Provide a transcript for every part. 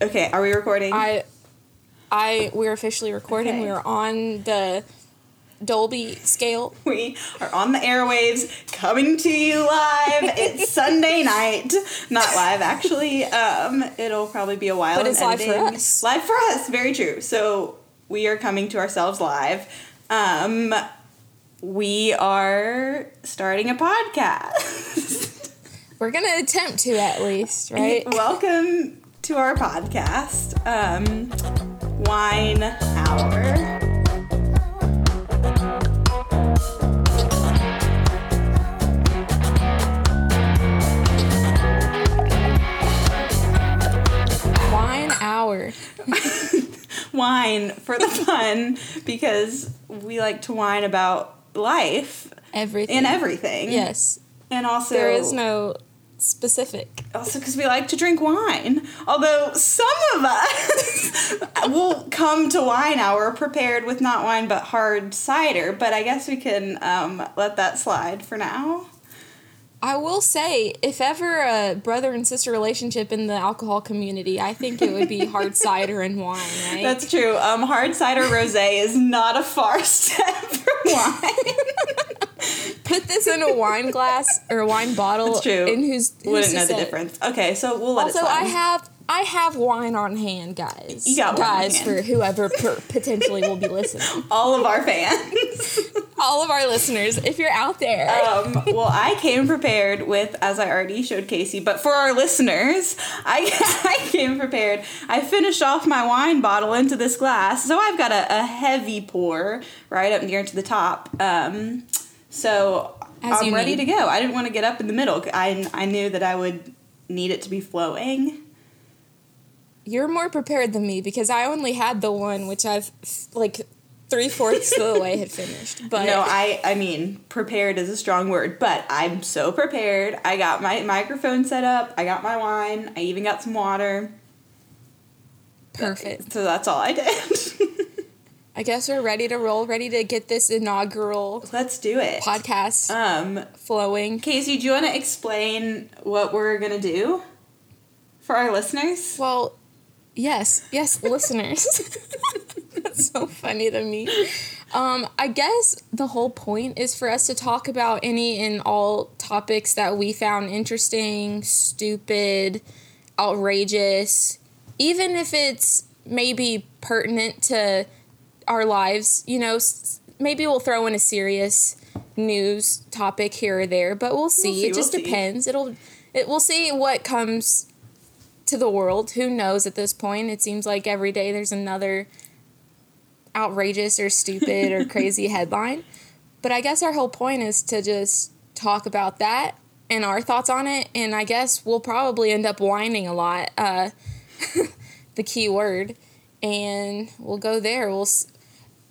Okay, are we recording? I, I, we're officially recording. Okay. We're on the Dolby scale. we are on the airwaves coming to you live. it's Sunday night. Not live, actually. Um, it'll probably be a while. But in it's live for editing. us. Live for us, very true. So we are coming to ourselves live. Um, we are starting a podcast. We're gonna attempt to at least, right? Welcome to our podcast, um, Wine Hour. Wine hour. Wine for the fun because we like to whine about life Everything. and everything. Yes. And also, There is no specific. also because we like to drink wine. Although some of us will come to wine hour prepared with not wine but hard cider, but I guess we can um, let that slide for now. I will say, if ever a brother and sister relationship in the alcohol community, I think it would be hard cider and wine, right? That's true. Um, hard cider rosé is not a far step from wine. Put this in a wine glass or a wine bottle. That's true. And who's, who's Wouldn't know the say? difference. Okay, so we'll let Also, it slide. I have I have wine on hand, guys. You got guys for whoever per- potentially will be listening. all of our fans. All of our listeners, if you're out there, um, well, I came prepared with, as I already showed Casey, but for our listeners, I, I came prepared. I finished off my wine bottle into this glass, so I've got a, a heavy pour right up near to the top. Um, so As I'm ready need. to go. I didn't want to get up in the middle. I, I knew that I would need it to be flowing. you're more prepared than me because I only had the one, which I've like three fourths of the way had finished. But No, I I mean prepared is a strong word, but I'm so prepared. I got my microphone set up. I got my wine. I even got some water. perfect. So that's all I did. I guess we're ready to roll, ready to get this inaugural Let's do it. podcast Um, flowing. Casey, do you want to explain what we're gonna do for our listeners? Well, yes, yes, listeners. That's so funny to me. Um, I guess the whole point is for us to talk about any and all topics that we found interesting, stupid, outrageous, even if it's maybe pertinent to our lives. You know, maybe we'll throw in a serious news topic here or there, but we'll see. see, it just we'll see. depends. It'll it we'll see what comes to the world. Who knows at this point? It seems like every day there's another outrageous or stupid or crazy headline. But I guess our whole point is to just talk about that and our thoughts on it. And I guess we'll probably end up whining a lot, uh, the key word. And we'll go there. We'll,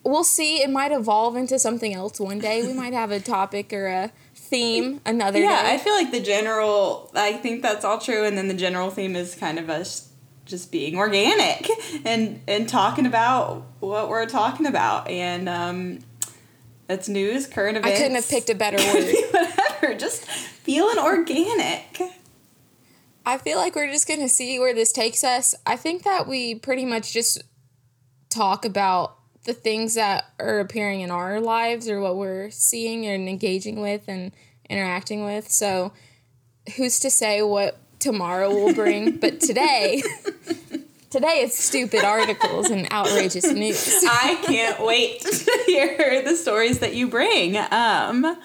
we'll see. It might evolve into something else one day. We might have a topic or a theme another Yeah, day. I feel like the general. I think that's all true, and then the general theme is kind of us just being organic and and talking about what we're talking about, and um, that's news, current events. I couldn't have picked a better word. whatever. Just feeling organic. I feel like we're just gonna see where this takes us. I think that we pretty much just talk about the things that are appearing in our lives or what we're seeing and engaging with and interacting with. So who's to say what tomorrow will bring? but today today it's stupid articles and outrageous news. I can't wait to hear the stories that you bring. Um,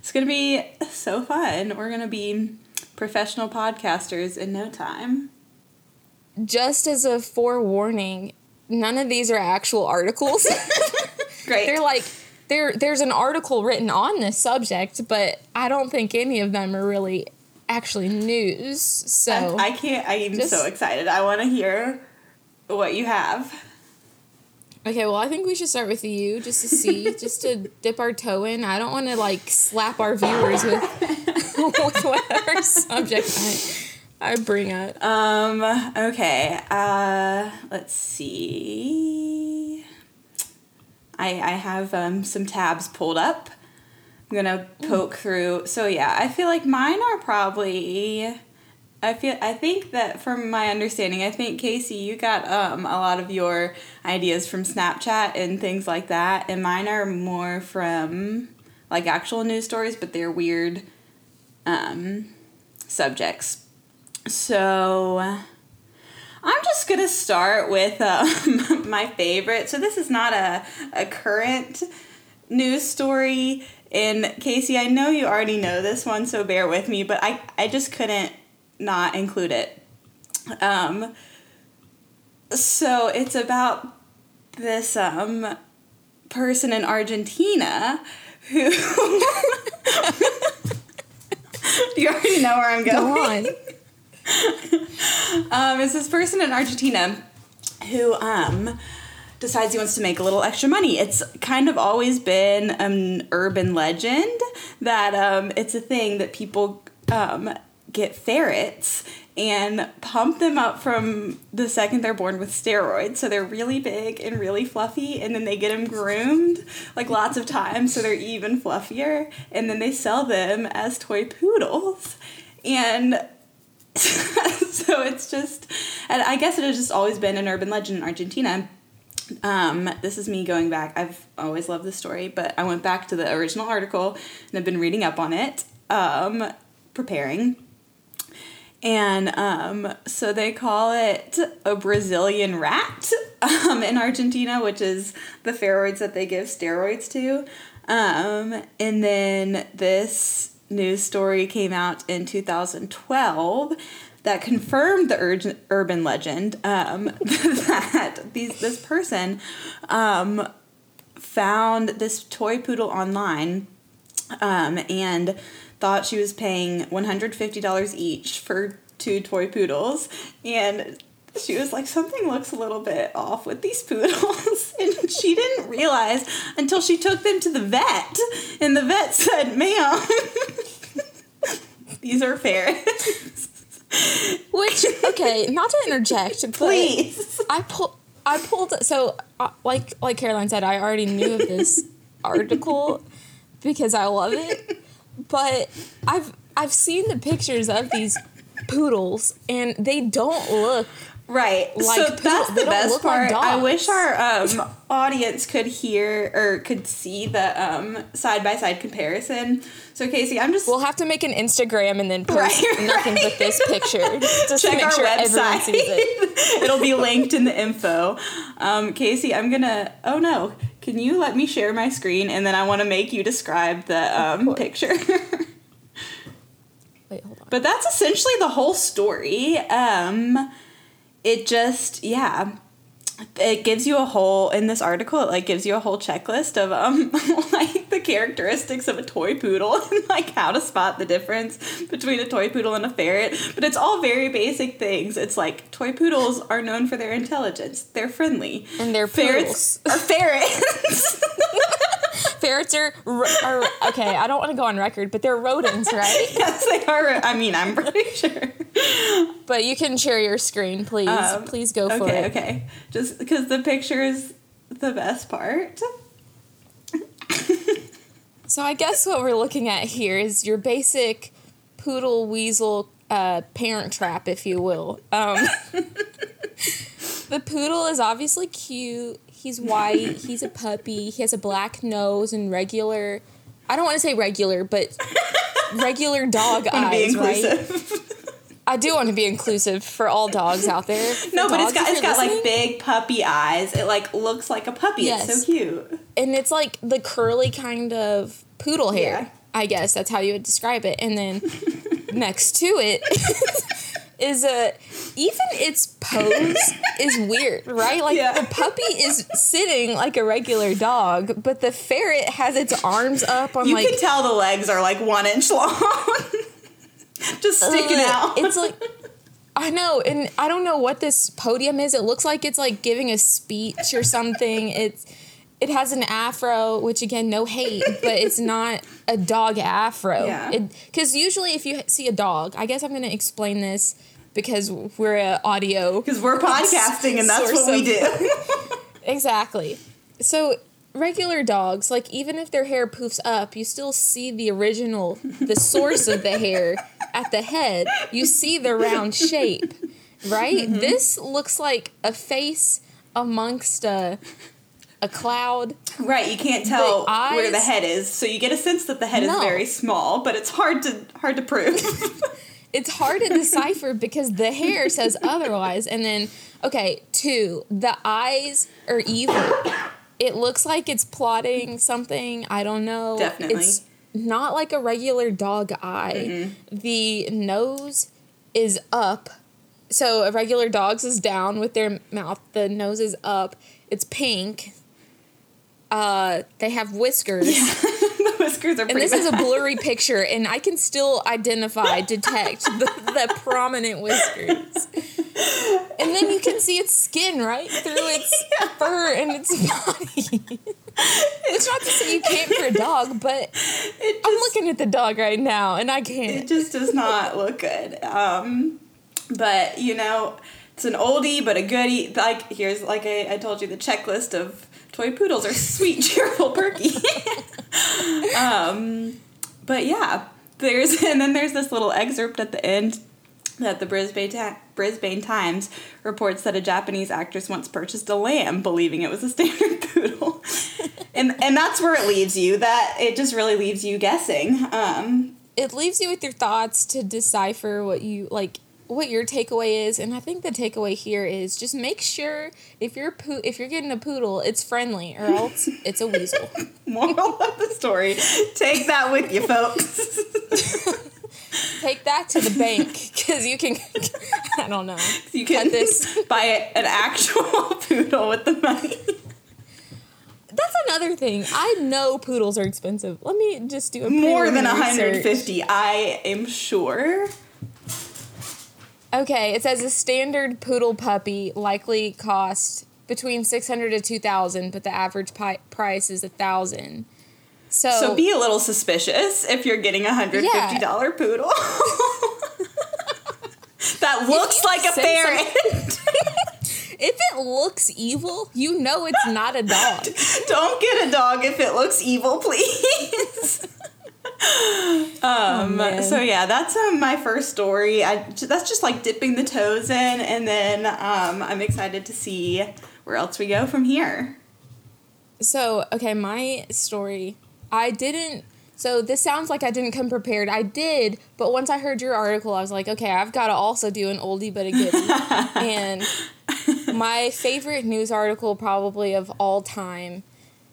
it's gonna be so fun. We're gonna be professional podcasters in no time. Just as a forewarning, none of these are actual articles. Great. they're like there there's an article written on this subject but i don't think any of them are really actually news so I can't. I am Just- so excited. I want to hear what you have. okay well i think we should start with you just to see just to dip our toe in i don't want to like slap our viewers with, with whatever subject I, I bring up Um. Okay. Uh. Let's see. I I have um some tabs pulled up. I'm gonna poke through. So yeah, I feel like mine are probably I feel I think that from my understanding, I think Casey, you got um a lot of your ideas from Snapchat and things like that, and mine are more from like actual news stories, but they're weird um subjects. So I'm just gonna start with um, my favorite. So this is not a a current news story. And Casey, I know you already know this one, so bear with me, but I, I just couldn't not include it. Um, so it's about this um, person in Argentina who. you already know where I'm going. Go on. um, it's this person in Argentina who um, decides he wants to make a little extra money. It's kind of always been an urban legend that um, it's a thing that people um, get ferrets and pump them up from the second they're born with steroids. So they're really big and really fluffy, and then they get them groomed like lots of times so they're even fluffier, and then they sell them as toy poodles. And so it's just, and I guess it has just always been an urban legend in Argentina. Um, this is me going back. I've always loved this story, but I went back to the original article and I've been reading up on it, um, preparing. And um, so they call it a Brazilian rat um, in Argentina, which is the ferroids that they give steroids to. Um, and then this news story came out in 2012 that confirmed the ur- urban legend um, that these this person um, found this toy poodle online um, and thought she was paying $150 each for two toy poodles. And she was like something looks a little bit off with these poodles. And she didn't realize until she took them to the vet and the vet said ma'am these are ferrets which okay not to interject please. I pulled i pulled so uh, like like caroline said i already knew of this article because i love it but i've i've seen the pictures of these poodles and they don't look Right. Like so that's the best part. Like I wish our um, audience could hear or could see the side by side comparison. So Casey, I'm just we'll have to make an Instagram and then post right, nothing right. but this picture just Check to make our sure website. everyone sees it. It'll be linked in the info. Um, Casey, I'm gonna. Oh no! Can you let me share my screen and then I want to make you describe the um, picture. Wait, hold on. But that's essentially the whole story. Um, it just yeah it gives you a whole in this article it like gives you a whole checklist of um like the characteristics of a toy poodle and like how to spot the difference between a toy poodle and a ferret. But it's all very basic things. It's like toy poodles are known for their intelligence. They're friendly. And they're ferrets are ferrets ferrets are, are okay i don't want to go on record but they're rodents right? Yes they are i mean i'm pretty sure. But you can share your screen please. Um, please go for okay, it. okay. Okay. just because the picture is the best part. So i guess what we're looking at here is your basic poodle weasel uh, parent trap if you will. Um, the poodle is obviously cute He's white. he's a puppy. He has a black nose and regular. I don't want to say regular, but regular dog eyes, right? I do want to be inclusive for all dogs out there. For no, but dogs, it's got it's got listening. like big puppy eyes. It like looks like a puppy. Yes. It's so cute. And it's like the curly kind of poodle hair. Yeah. I guess that's how you would describe it. And then next to it is a even its pose is weird, right? Like yeah. the puppy is sitting like a regular dog, but the ferret has its arms up on you like can tell the legs are like one inch long. Just sticking uh, out. It's like I know, and I don't know what this podium is. It looks like it's like giving a speech or something. It's it has an afro, which again, no hate, but it's not a dog afro. Yeah. Because usually, if you see a dog, I guess I'm going to explain this because we're an audio. Because we're podcasting and that's what we do. exactly. So regular dogs, like even if their hair poofs up, you still see the original, the source of the hair at the head, you see the round shape, right? Mm-hmm. This looks like a face amongst a a cloud. Right, you can't tell The where the head is, so you get a sense that the head No. is very small, but it's hard to hard to prove. It's hard to decipher because the hair says otherwise. And then, okay, two, the eyes are evil. It looks like it's plotting something. I don't know. Definitely. It's not like a regular dog eye. Mm-hmm. The nose is up. So a regular dog's is down with their mouth. The nose is up. It's pink. Uh, they have whiskers. the whiskers are And this is a blurry picture, and I can still identify, detect the, the prominent whiskers. And then you can see its skin right through its fur and its body. it's not to say you can't for a dog, but It I'm looking at the dog right now, and I can't. It just does not look good. Um, but you know, it's an oldie but a goodie. Like here's like I, I told you the checklist of toy poodles are sweet, cheerful, perky. um, but yeah, there's and then there's this little excerpt at the end that the Brisbane Ta- Brisbane Times reports that a Japanese actress once purchased a lamb, believing it was a standard poodle, and and that's where it leaves you. That it just really leaves you guessing. Um, It leaves you with your thoughts to decipher what you like. What your takeaway is, and I think the takeaway here is just make sure if you're if you're getting a poodle, it's friendly, or else it's a weasel. Moral of the story: Take that with you, folks. Take that to the bank because you can. I don't know. You can this. buy an actual poodle with the money. That's another thing. I know poodles are expensive. Let me just do a More than preliminary search. 150, I am sure. Okay, it says a standard poodle puppy likely cost between six hundred to two thousand, but the average pi- price is a thousand. So, So be a little suspicious if you're getting a $150 Yeah. poodle. that looks like a ferret. if it looks evil, you know it's not a dog. Don't get a dog if it looks evil, please. um man. so yeah that's um, my first story I, that's just like dipping the toes in and then um, i'm excited to see where else we go from here So, okay, my story. I didn't. So, this sounds like I didn't come prepared. I did, but once I heard your article, I was like, okay, I've got to also do an oldie but a goodie. and my favorite news article, probably of all time,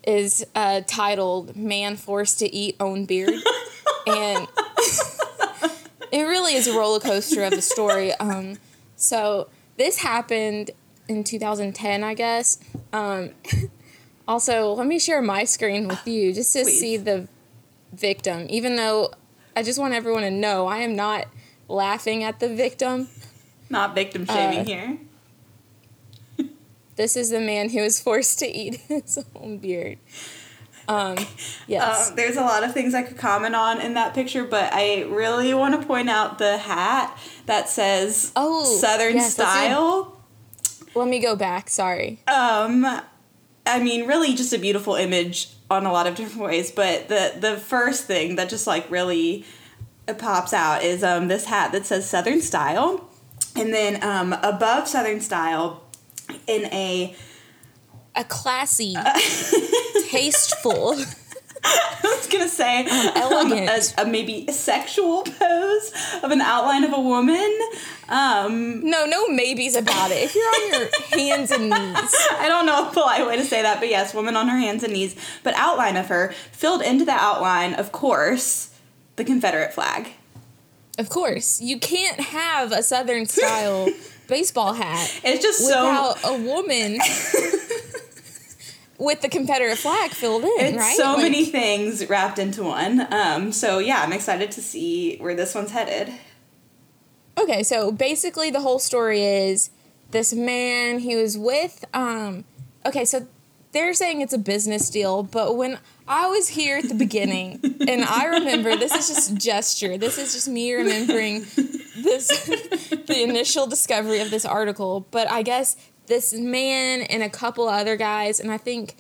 is uh, titled Man Forced to Eat Own Beard. and it really is a roller coaster of a story. Um, so, this happened in 2010, I guess. Um, also, let me share my screen with you just to Please. see the victim. Even though I just want everyone to know I am not laughing at the victim. not victim shaming Uh, here This is the man who was forced to eat his own beard. Um, yes. Um, there's a lot of things I could comment on in that picture, but I really want to point out the hat that says Oh, Southern yes, style. Let me go back. Sorry. Um, I mean, really, just a beautiful image on a lot of different ways. But the the first thing that just like really pops out is um this hat that says Southern style, and then um above Southern style, in a A classy, tasteful. I was gonna say elegant. um, a, a maybe sexual pose of an outline of a woman. Um, No, no maybes about it. If you're on your hands and knees. I don't know a polite way to say that, but yes, woman on her hands and knees. But outline of her filled into the outline, of course, the Confederate flag. Of course, you can't have a Southern style baseball hat It's just so without a woman with the Confederate flag filled in, it's right? so Like, many things wrapped into one. Um, so yeah, I'm excited to see where this one's headed. Okay, so basically the whole story is this man he was with um okay, so they're saying it's a business deal, but when I was here at the beginning and I remember this is just gesture. This is just me remembering this the initial discovery of this article, but I guess this man and a couple other guys and I think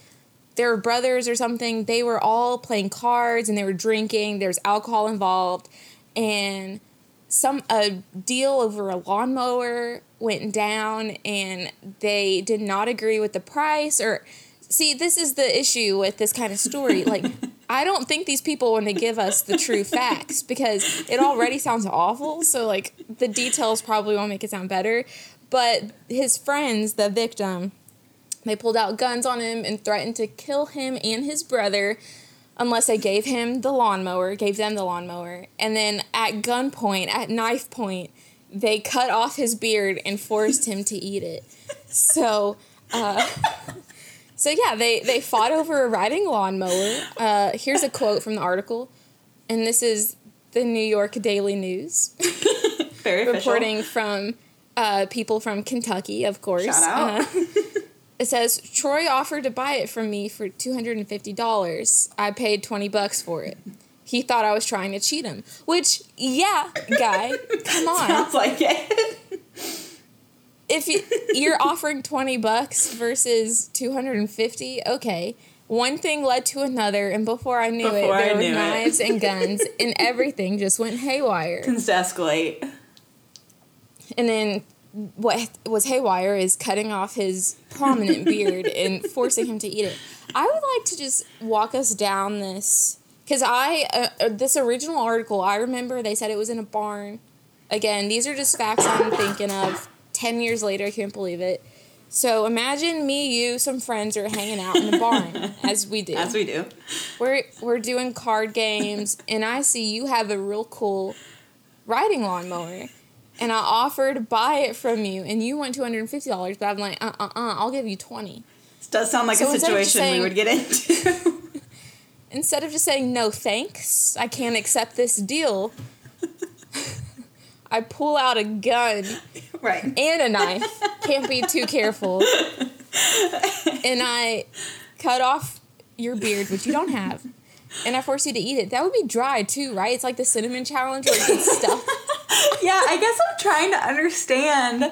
they were brothers or something. They were all playing cards and they were drinking. There was alcohol involved and some a deal over a lawnmower went down and they did not agree with the price or see this is the issue with this kind of story like i don't think these people want to give us the true facts because it already sounds awful so like the details probably won't make it sound better but his friends the victim they pulled out guns on him and threatened to kill him and his brother unless they gave him the lawnmower, gave them the lawnmower. And then at gunpoint, at knife point, they cut off his beard and forced him to eat it. So, uh, so yeah, they, they fought over a riding lawnmower. Uh, here's a quote from the article, and this is the New York Daily News. Very reporting from uh, people from Kentucky, of course. Shout out. Uh, it says Troy offered to buy it from me for two hundred and fifty dollars. I paid twenty bucks for it. He thought I was trying to cheat him. Which, yeah, guy, come on. Sounds like it. If you, you're offering twenty bucks versus two hundred and fifty, okay. One thing led to another, and before I knew Before it, I there were knew it. knives and guns, and everything just went haywire. Tends escalate. And then what was haywire is cutting off his prominent beard and forcing him to eat it. I would like to just walk us down this because I uh, uh, this original article I remember they said it was in a barn. Again, these are just facts I'm thinking of. Ten years later, I can't believe it. So imagine me, you, some friends are hanging out in the barn as we do. As we do. We're we're doing card games, and I see you have a real cool riding lawnmower, and I offer to buy it from you, and you want two hundred and fifty dollars, but I'm like, uh uh uh, I'll give you twenty. This does sound like So a instead of just situation saying- we would get into. Instead of just saying no thanks, I can't accept this deal. I pull out a gun right. and a knife. Can't be too careful. And I cut off your beard, which you don't have. And I force you to eat it. That would be dry too, right? It's like the cinnamon challenge where gets stuck. Yeah, I guess I'm trying to understand.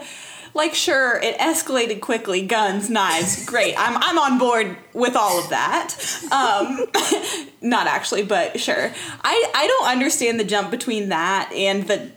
Like, sure, it escalated quickly. Guns, knives, great. I'm I'm on board with all of that. Um, not actually, but sure. I I don't understand the jump between that and the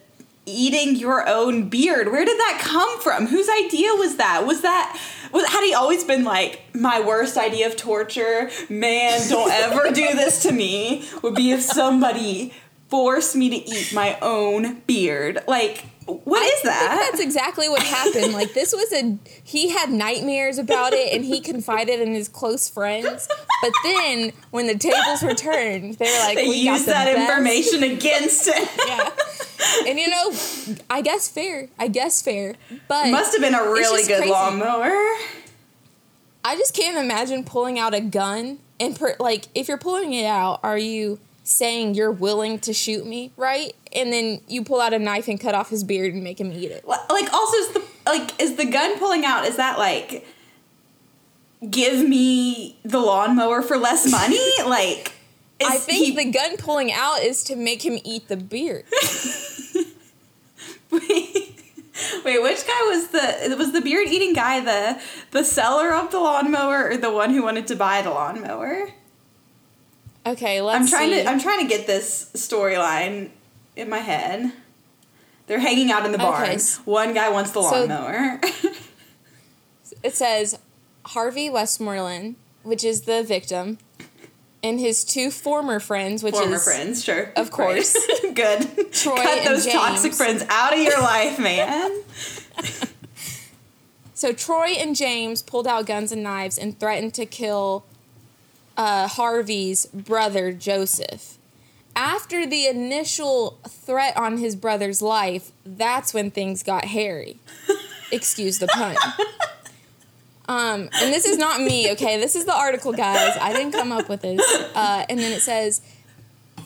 eating your own beard. Where did that come from? Whose idea was that? Was that was had he always been like my worst idea of torture? Man, don't ever do this to me. Would be if somebody forced me to eat my own beard. Like what is I think that? that's exactly what happened. Like this was a he had nightmares about it and he confided in his close friends. But then when the tables were turned, they were like, They we got use that best- information against it. Yeah. And you know, I guess fair. I guess fair. But Must have been a really good crazy. lawnmower. I just can't imagine pulling out a gun and per, like if you're pulling it out, are you saying you're willing to shoot me, right? And then you pull out a knife and cut off his beard and make him eat it. Like also is the like is the gun pulling out is that like give me the lawnmower for less money? like is I think he- the gun pulling out is to make him eat the beard. Wait, which guy was the was the beard eating guy the the seller of the lawnmower or the one who wanted to buy the lawnmower? Okay, let's I'm trying see. to I'm trying to get this storyline in my head. They're hanging out in the barn. Okay, One guy wants the so- lawnmower. it says Harvey Westmoreland, which is the victim, and his two former friends, which Former is friends, sure. of course. Good. Troy Cut those toxic friends out of your life, man. So Troy and James pulled out guns and knives and threatened to kill uh, Harvey's brother Joseph. After the initial threat on his brother's life, that's when things got hairy. Excuse the pun. Um, and this is not me, okay? This is the article, guys. I didn't come up with this. Uh, and then it says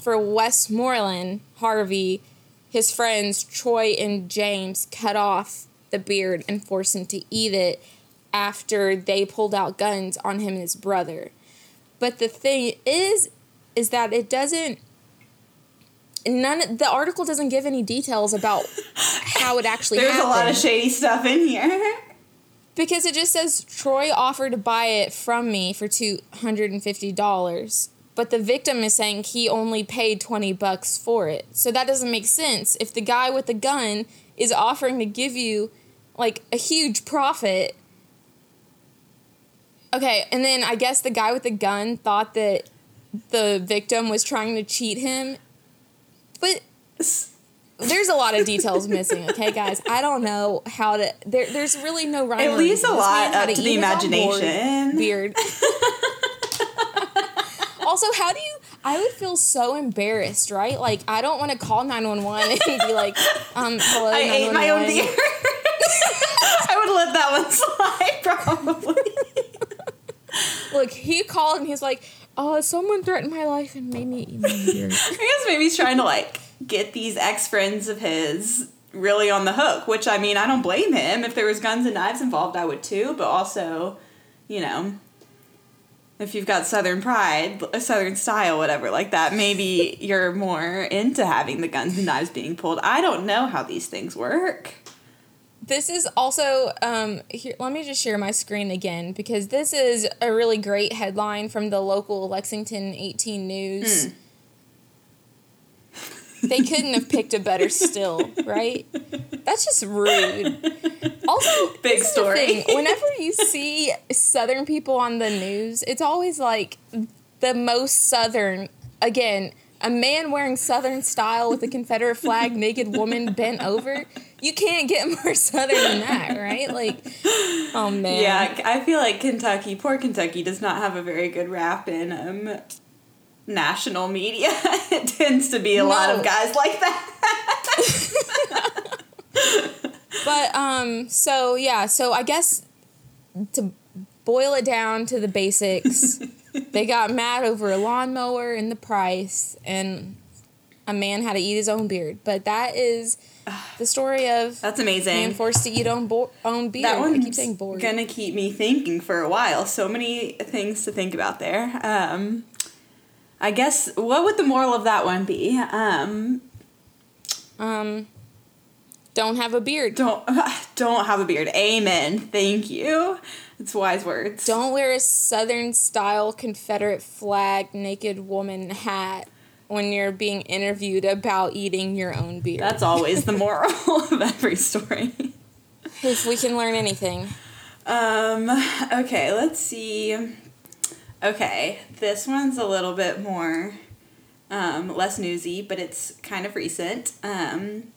for Westmoreland, Harvey, his friends Troy and James cut off the beard and forced him to eat it after they pulled out guns on him and his brother. But the thing is, is that it doesn't. None. The article doesn't give any details about how it actually There's happened a lot of shady stuff in here. because it just says Troy offered to buy it from me for two hundred and fifty dollars, but the victim is saying he only paid 20 bucks for it. So that doesn't make sense. If the guy with the gun is offering to give you like a huge profit. Okay, and then I guess the guy with the gun thought that the victim was trying to cheat him. But there's a lot of details missing, okay, guys? I don't know how to. There, there's really no rhyme. It leaves a lot up to the own board imagination. Weird. also, how do you? I would feel so embarrassed, right? Like I don't want to call nine one one and be like, um, hello, I ate my own 911. beer. I would let that one slide, probably. Look, he called and he's like, oh, someone threatened my life and made me eat. I guess maybe he's trying to like get these ex friends of his really on the hook. Which I mean, I don't blame him. If there was guns and knives involved, I would too. But also, you know, if you've got Southern pride, a Southern style, whatever like that, maybe you're more into having the guns and knives being pulled. I don't know how these things work. This is also um here let me just share my screen again because this is a really great headline from the local Lexington 18 news. Hmm. They couldn't have picked a better still, right? That's just rude. Also, Big this is the story. thing, Whenever you see southern people on the news, it's always like the most southern again, a man wearing southern style with a Confederate flag, naked woman bent over. You can't get more southern than that, right? Like, oh man. Yeah, I feel like Kentucky, poor Kentucky, does not have a very good rap in um, national media. it tends to be a lot of guys like that. But um, so yeah, so I guess to boil it down to the basics, they got mad over a lawnmower and the price, and a man had to eat his own beard. But that is the story of That's amazing. forced to eat own bo- own beard. That I one's keep saying board. gonna keep me thinking for a while. So many things to think about there. Um, I guess what would the moral of that one be? Um, Um, don't have a beard. don't don't have a beard. Amen. Thank you. It's wise words. Don't wear a Southern style Confederate flag naked woman hat when you're being interviewed about eating your own beer. That's always the moral of every story. if we can learn anything. Um, okay, let's see. Okay, this one's a little bit more um, less newsy, but it's kind of recent. Um,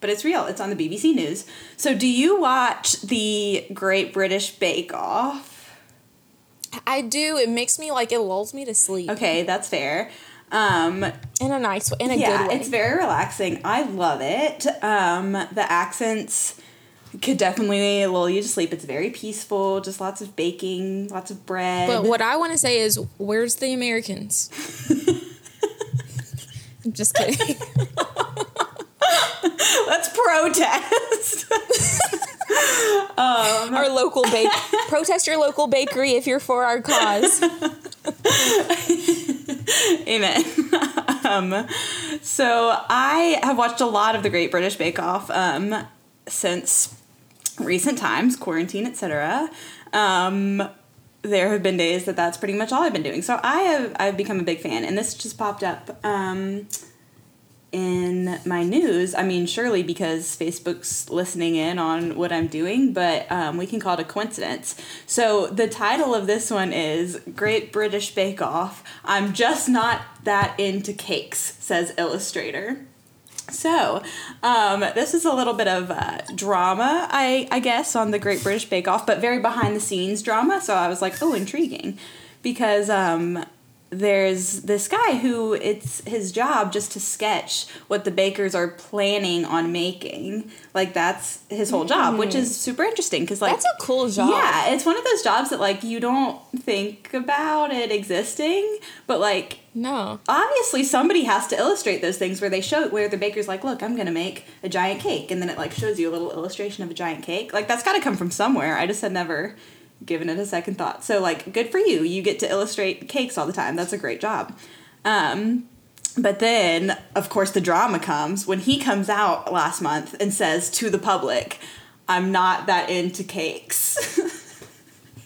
but it's real. It's on the BBC News. So, do you watch the Great British Bake Off? I do. It makes me like it lulls me to sleep Okay, that's fair. Um, in a nice way, in a yeah, good way. it's very relaxing. I love it. Um, the accents could definitely lull you to sleep. It's very peaceful. Just lots of baking, lots of bread. but what I want to say is, where's the Americans? I'm just kidding. Let's protest. our local bake protest your local bakery if you're for our cause. Amen. um, so I have watched a lot of the Great British Bake Off um, since recent times, quarantine, etc. Um, there have been days that that's pretty much all I've been doing. So I have I've become a big fan, and this just popped up um, in my news. I mean, surely because Facebook's listening in on what I'm doing, but um, we can call it a coincidence. So the title of this one is Great British Bake Off. I'm just not that into cakes, says illustrator. So, um, this is a little bit of uh, drama, I, I guess, on the Great British Bake Off, but very behind the scenes drama. So I was like, oh, intriguing. Because um, there's this guy who it's his job just to sketch what the bakers are planning on making. Like, that's his whole job, which mm. is super interesting. Because, like, That's a cool job. yeah, it's one of those jobs that, like, you don't think about it existing, but, like, No. obviously somebody has to illustrate those things where they show where the baker's like look i'm gonna make a giant cake and then it like shows you a little illustration of a giant cake like that's gotta come from somewhere i just had never given it a second thought. So like good for you. You get to illustrate cakes all the time. That's a great job. Um, but then of course the drama comes when he comes out last month and says to the public i'm not that into cakes.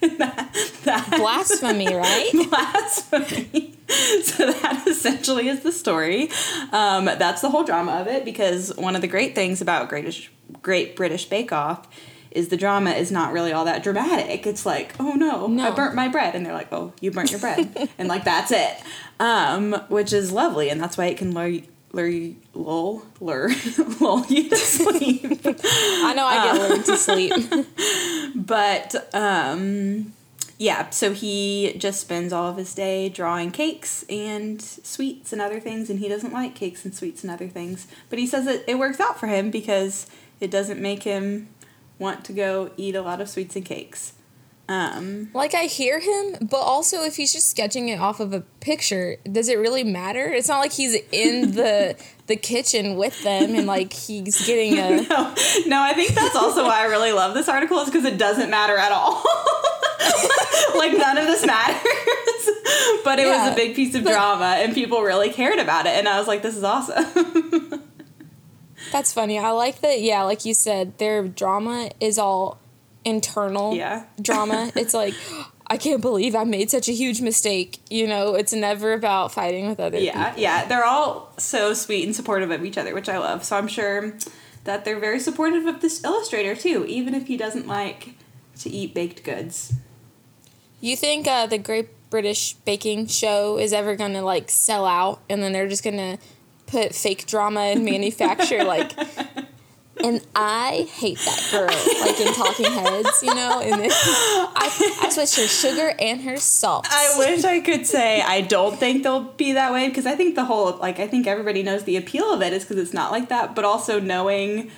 That, that Blasphemy, right? blasphemy. So that essentially is the story. Um, that's the whole drama of it because one of the great things about Great, Great British Bake Off is the drama is not really all that dramatic. It's like, oh no, No. I burnt my bread, and they're like, oh, you burnt your bread, and like that's it, um, which is lovely, and that's why it can lure. Lure, you- lull, lure, lull you to sleep. I know I get lured to sleep. But um yeah, so he just spends all of his day drawing cakes and sweets and other things and he doesn't like cakes and sweets and other things. But he says it works out for him because it doesn't make him want to go eat a lot of sweets and cakes. Um Like I hear him, but also if he's just sketching it off of a picture, does it really matter? It's not like he's in the the kitchen with them and like he's getting a no, no, I think that's also why I really love this article is because it doesn't matter at all. like none of this matters. but it was a big piece of drama and people really cared about it and I was like, this is awesome. That's funny. I like that yeah, like you said, their drama is all internal Yeah. drama. It's like I can't believe I made such a huge mistake. You know, it's never about fighting with other Yeah, people. yeah. They're all so sweet and supportive of each other, which I love. So I'm sure that they're very supportive of this illustrator too, even if he doesn't like to eat baked goods. You think uh, the Great British Baking Show is ever gonna like sell out, and then they're just gonna put fake drama and manufacture like? And I hate that girl, like in Talking Heads, you know. And then I, I switched her sugar and her salt. I wish I could say I don't think they'll be that way because I think the whole like I think everybody knows the appeal of it is because it's not like that, but also knowing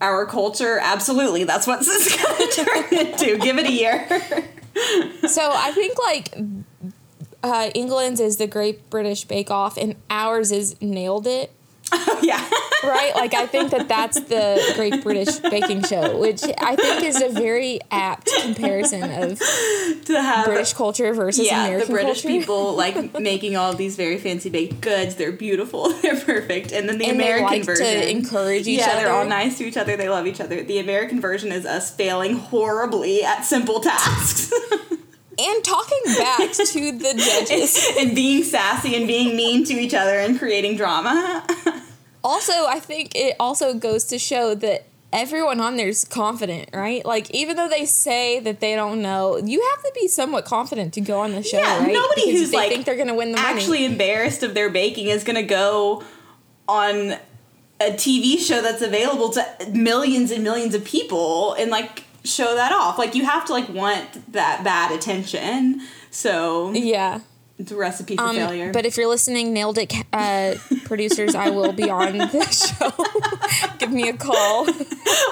our culture, absolutely, that's what this is going to turn into. Give it a year. so I think like uh, England's is the Great British Bake Off, and ours is Nailed It. yeah. right? Like I think that that's the Great British Baking Show, which I think is a very apt comparison of to have British culture versus yeah, American the British culture. people like making all these very fancy baked goods. They're beautiful. They're perfect. And then the And American like to encourage each yeah, they're all nice to each other. They love each other. The American version is us failing horribly at simple tasks and talking back to the judges. and being sassy and being mean to each other and creating drama. Also, I think it also goes to show that everyone on there's confident, right? Like even though they say that they don't know, you have to be somewhat confident to go on the show, Yeah, right? nobody Because who's, they like, think they're gonna win the money. Actually embarrassed of their baking is going to go on a TV show that's available to millions and millions of people and like show that off. Like you have to like want that bad attention. So yeah. it's a recipe for Um, failure. but if you're listening, nailed it, uh, producers. I will be on the show. Give me a call.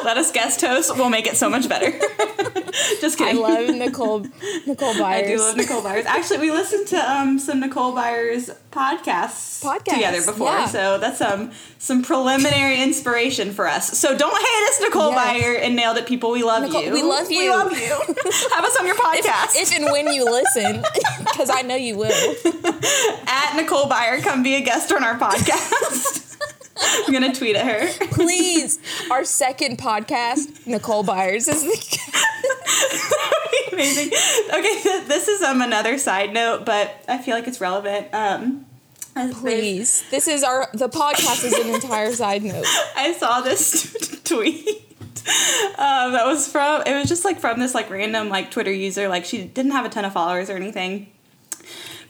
let us guest host. We'll make it so much better. Just kidding. I love Nicole Nicole Byers. I do love Nicole Byers. Actually, we listened to um, some Nicole Byers podcasts, Podcasts, together before, yeah. so that's um, some preliminary inspiration for us. So don't hate us, Nicole Yes. Byer and Nailed It people. We love Nicole, you. we love you. We love you. Have us on your podcast if and when you listen, because I know you will. at Nicole Byer. Come be a guest on our podcast. I'm gonna tweet at her. Please, our second podcast, Nicole Byers is the. Amazing. Okay, this is um another side note, but I feel like it's relevant. Um, Please, this is our the podcast is an entire side note. I saw this tweet. Um, that was from it was just like from this like random like Twitter user. Like she didn't have a ton of followers or anything.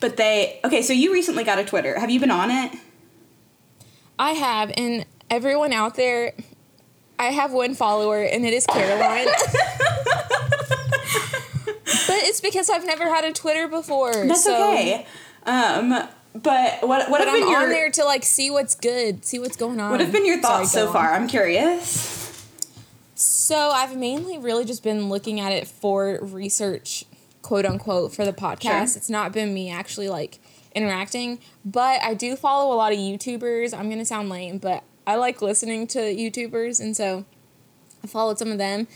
But they okay, so you recently got a Twitter. Have you been on it? I have, and everyone out there, I have one follower, and it is Caroline. but it's because I've never had a Twitter before. That's so, okay. Um, but what what But have I'm been your on there to like see what's good, see what's going on. what have been your Sorry, thoughts go so on. far? I'm curious. So I've mainly really just been looking at it for research, quote unquote, for the podcast. Sure. It's not been me actually like interacting, but I do follow a lot of YouTubers. I'm gonna sound lame, but I like listening to YouTubers, and so I followed some of them.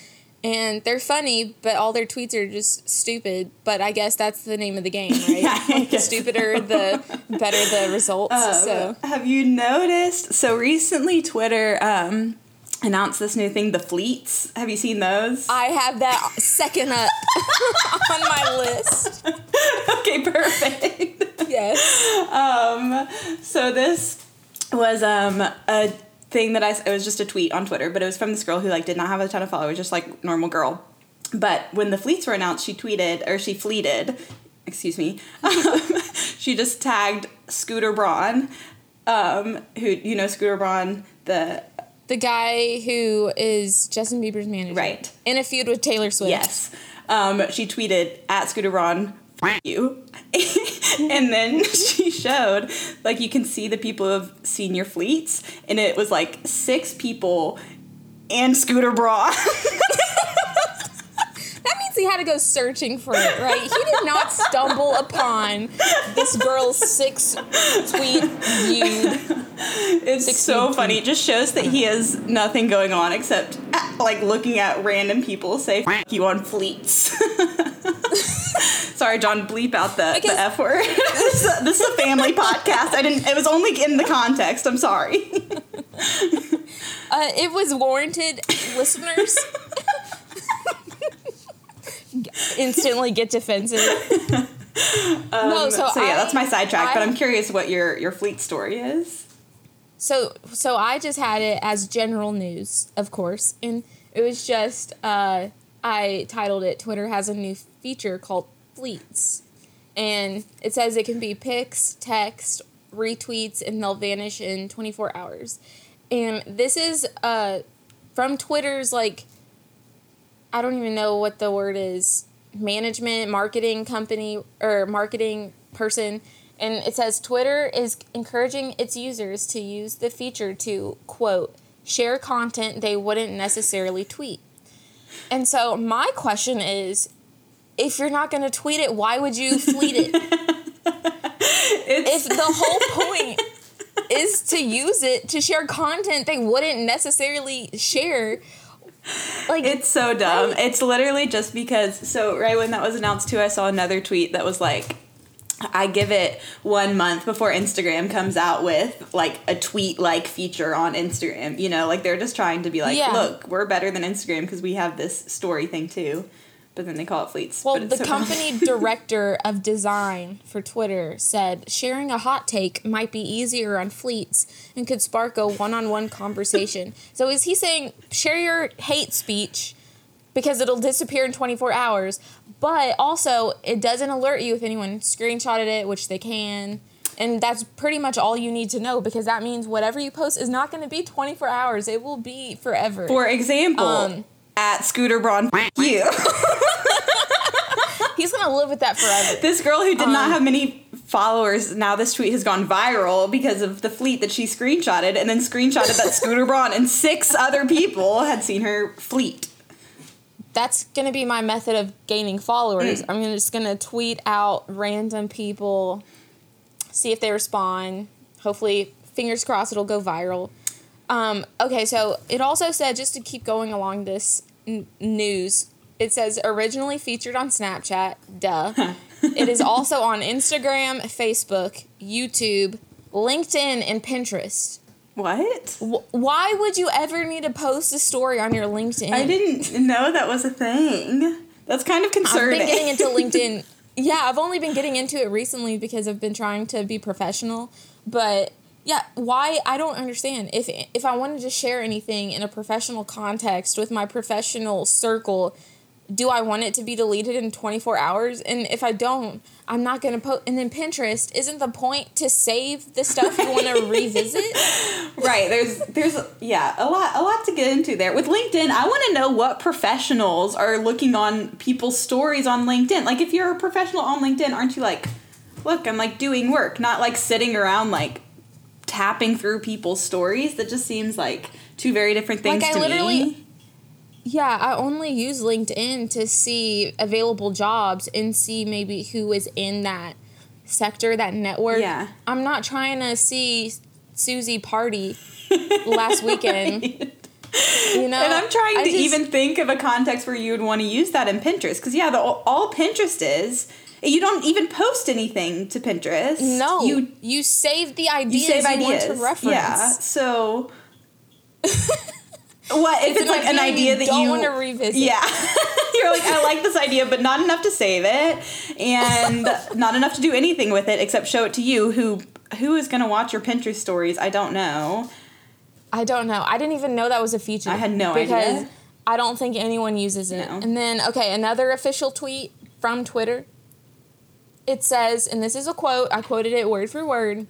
And they're funny, but all their tweets are just stupid. But I guess that's the name of the game, right? Yeah, the stupider, the better the results. Um, so have you noticed? So recently, Twitter um, announced this new thing, the fleets. Have you seen those? I have that second up on my list. okay, perfect. yes. Um, so this was um a thing that I it was just a tweet on Twitter, but it was from this girl who like did not have a ton of followers, just like normal girl. But when the fleets were announced, she tweeted or she fleeted, excuse me. Um, she just tagged Scooter Braun, um, who you know Scooter Braun, the The guy who is Justin Bieber's manager. Right. In a feud with Taylor Swift. Yes. Um, she tweeted at Scooter Braun, "F- you. and then she showed, like, you can see the people who have seen your fleets, and it was like six people and Scooter Braun. He had to go searching for it, right? He did not stumble upon this girl's six tweet viewed. it's so 16 funny. It just shows that he has nothing going on except, uh, like, looking at random people say, F- you on fleets. Sorry, John, bleep out the, Because- the F word. this, is a, this is a family podcast. I didn't, it was only in the context. I'm sorry. Uh, it was warranted, listeners. Instantly get defensive. no, so, Um, so yeah, I- that's my sidetrack. but I- I'm curious what your your fleet story is. So so I just had it as general news, of course, and it was just uh, I titled it "Twitter has a new feature called Fleets," and it says it can be pics, text, retweets, and they'll vanish in 24 hours. And this is uh, from Twitter's like I don't even know what the word is management marketing company or marketing person and it says Twitter is encouraging its users to use the feature to quote share content they wouldn't necessarily tweet. And so my question is if you're not going to tweet it, why would you fleet it? If the whole point is to use it to share content they wouldn't necessarily share like it's so dumb. It's literally just because. So right when that was announced too, I saw another tweet that was like. I give it one month before Instagram comes out with like a tweet like feature on Instagram. You know, like they're just trying to be like, Yeah. look, we're better than Instagram because we have this story thing too. But then they call it fleets. Well, the so company director of design for Twitter said sharing a hot take might be easier on fleets and could spark a one on one conversation. So, is he saying share your hate speech because it'll disappear in 24 hours, but also it doesn't alert you if anyone screenshotted it, which they can. And that's pretty much all you need to know because that means whatever you post is not going to be 24 hours. It will be forever. For example, Um, at Scooter Braun, you. He's to live with that forever. This girl who did Um, not have many followers, now this tweet has gone viral because of the fleet that she screenshotted and then screenshotted that Scooter Braun and six other people had seen her fleet. that's gonna be my method of gaining followers. Mm. I'm gonna just gonna tweet out random people, see if they respond. Hopefully, fingers crossed, it'll go viral. Um, okay, so it also said just to keep going along this n- news. It says originally featured on Snapchat. Duh. it is also on Instagram, Facebook, YouTube, LinkedIn, and Pinterest. What? Wh- Why would you ever need to post a story on your LinkedIn? I didn't know that was a thing. That's kind of concerning. I've been getting into LinkedIn. Yeah, I've only been getting into it recently because I've been trying to be professional. But yeah, why I don't understand. If if I wanted to share anything in a professional context with my professional circle, do I want it to be deleted in 24 hours? And if I don't, I'm not going to post and then Pinterest, isn't the point to save the stuff you want to revisit? right. There's there's yeah, a lot a lot to get into there. With LinkedIn, I want to know what professionals are looking on people's stories on LinkedIn. Like if you're a professional on LinkedIn, aren't you like, look, I'm like doing work, not like sitting around like tapping through people's stories. That just seems like two very different things Like, I to literally- me. Yeah, I only use LinkedIn to see available jobs and see maybe who is in that sector, that network. Yeah. I'm not trying to see Susie party last weekend. You know, And I'm trying I to just- even think of a context where you would want to use that in Pinterest. Because, yeah, the, all Pinterest is, you don't even post anything to Pinterest. no, You, you save the you ideas you, save ideas. want to reference. Yeah. So, What if It's it's, an like an idea you that don't you wanna revisit. Yeah, you're like, I like this idea, but not enough to save it, and not enough to do anything with it except show it to you. Who who is going to watch your Pinterest stories? I don't know. I don't know. I didn't even know that was a feature. I had no because idea. I don't think anyone uses it. No. And then, okay, another official tweet from Twitter. It says, and this is a quote, I quoted it word for word.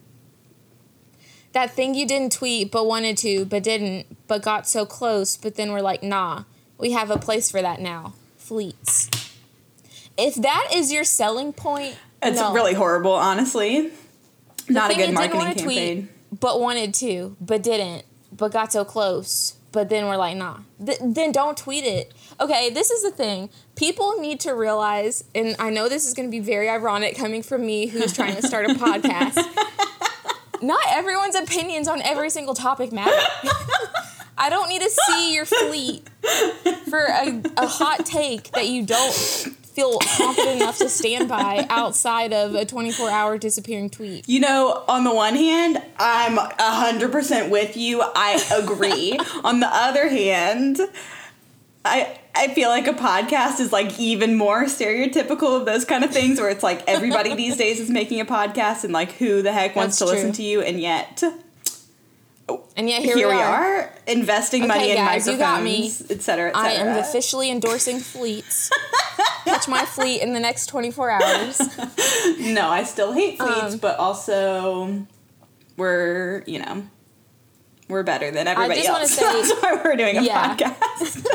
That thing you didn't tweet but wanted to, but didn't, but got so close, but then we're like, nah, we have a place for that now. Fleets. If that is your selling point, It's no. really horrible, honestly. The Not a good you didn't marketing wanna campaign. but wanted to, but didn't, but got so close, but then we're like, nah. Th- then don't tweet it. Okay, this is the thing. People need to realize, and I know this is going to be very ironic coming from me who's trying to start a podcast. Not everyone's opinions on every single topic matter. I don't need to see your fleet for a, a hot take that you don't feel confident enough to stand by outside of a 24 hour disappearing tweet. You know, on the one hand, I'm 100% with you. I agree. on the other hand, I I feel like a podcast is like even more stereotypical of those kind of things where it's like everybody these days is making a podcast and like who the heck wants That's to listen to you and yet And yet here, here, we are investing money in guys, microphones, et cetera, et I am officially endorsing fleets. Catch my fleet in the next 24 hours. No, I still hate fleets, Um, but also we're, you know, we're better than everybody just else. say- That's why we're doing a Yeah. podcast.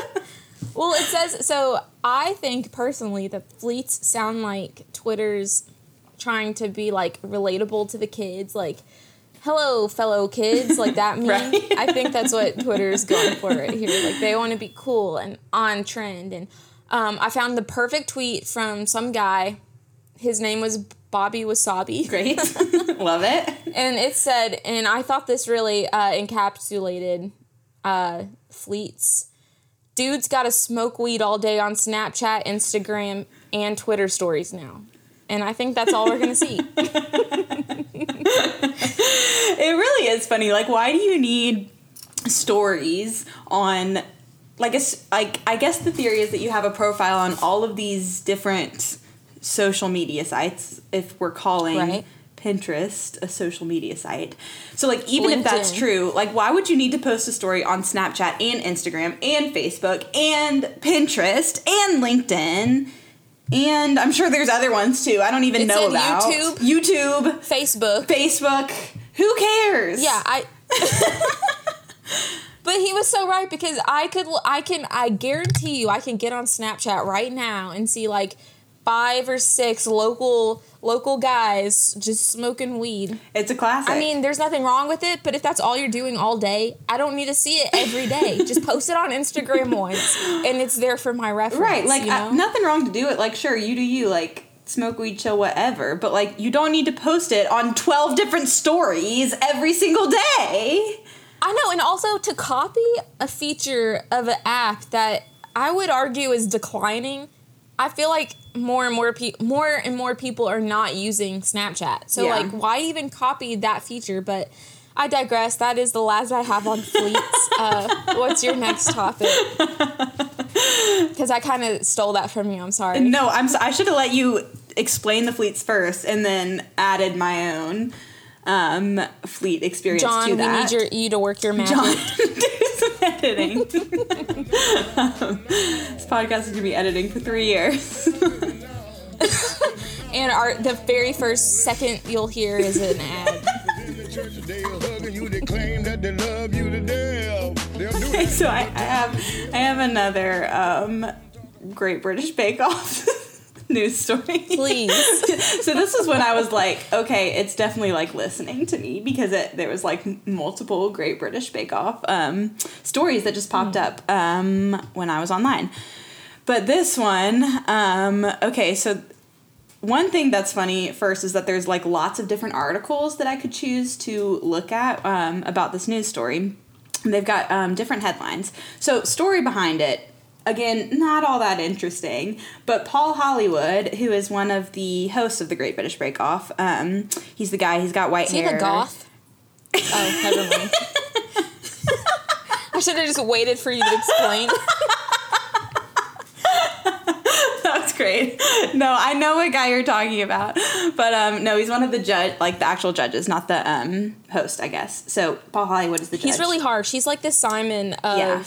Well, it says so. I think personally that fleets sound like Twitter's trying to be like relatable to the kids, like "Hello, fellow kids," like that meme. Right. I think that's what Twitter's going for right here. Like they want to be cool and on trend. And um, I found the perfect tweet from some guy. His name was Bobby Wasabi. Great. Love it. And it said, and I thought this really uh, encapsulated uh, fleets. Dude's got to smoke weed all day on Snapchat, Instagram, and Twitter stories now. And I think that's all we're going to see. It really is funny. Like, why do you need stories on, like, a like I guess the theory is that you have a profile on all of these different social media sites. If we're calling Right. Pinterest a social media site, so like even if that's true, like why would you need to post a story on Snapchat and Instagram and Facebook and Pinterest and LinkedIn? And I'm sure there's other ones too. I don't even It know about YouTube. YouTube, Facebook. Facebook. Who cares? Yeah, I. but he was so right because I could, I can, I guarantee you, I can get on Snapchat right now and see like five or six local local guys just smoking weed. It's a classic. I mean, there's nothing wrong with it, but if that's all you're doing all day, I don't need to see it every day. Just post it on Instagram once, and it's there for my reference. right? Like you know? nothing wrong to do it. Like sure, you do you. Like smoke weed, chill, whatever. But like you don't need to post it on twelve different stories every single day. I know, and also to copy a feature of an app that I would argue is declining. I feel like more and more pe- more and more people are not using Snapchat. So Yeah. like, why even copy that feature? But I digress. That is the last I have on fleets. uh, what's your next topic? Because I kind of stole that from you. I'm sorry. No, I'm. So, I should have let you explain the fleets first, and then added my own um, fleet experience John, we need your you to work your magic. John, editing. um, this podcast is gonna be editing for three years. And our the very first second you'll hear is an ad. In the church, they'll hug you. They claim that they love you to death. They'll do Okay, so I, I have I have another um, Great British Bake Off news story. Please. so this is when I was like, okay, it's definitely like listening to me because it, there was like multiple Great British Bake Off um, stories that just popped up um, when I was online. But this one, um, okay, so one thing that's funny first is that there's like lots of different articles that I could choose to look at um, about this news story. They've got um, different headlines. So, story behind it, again, not all that interesting, but Paul Hollywood, who is one of the hosts of the Great British Bake Off, um, he's the guy, he's got white Is he hair. the goth? Oh, never mind. I should have just waited for you to explain. That's great. No, I know what guy you're talking about, but um, no, he's one of the judge, like the actual judges, not the um host, I guess. So Paul Hollywood is the judge. He's really harsh. He's like the Simon of Yeah.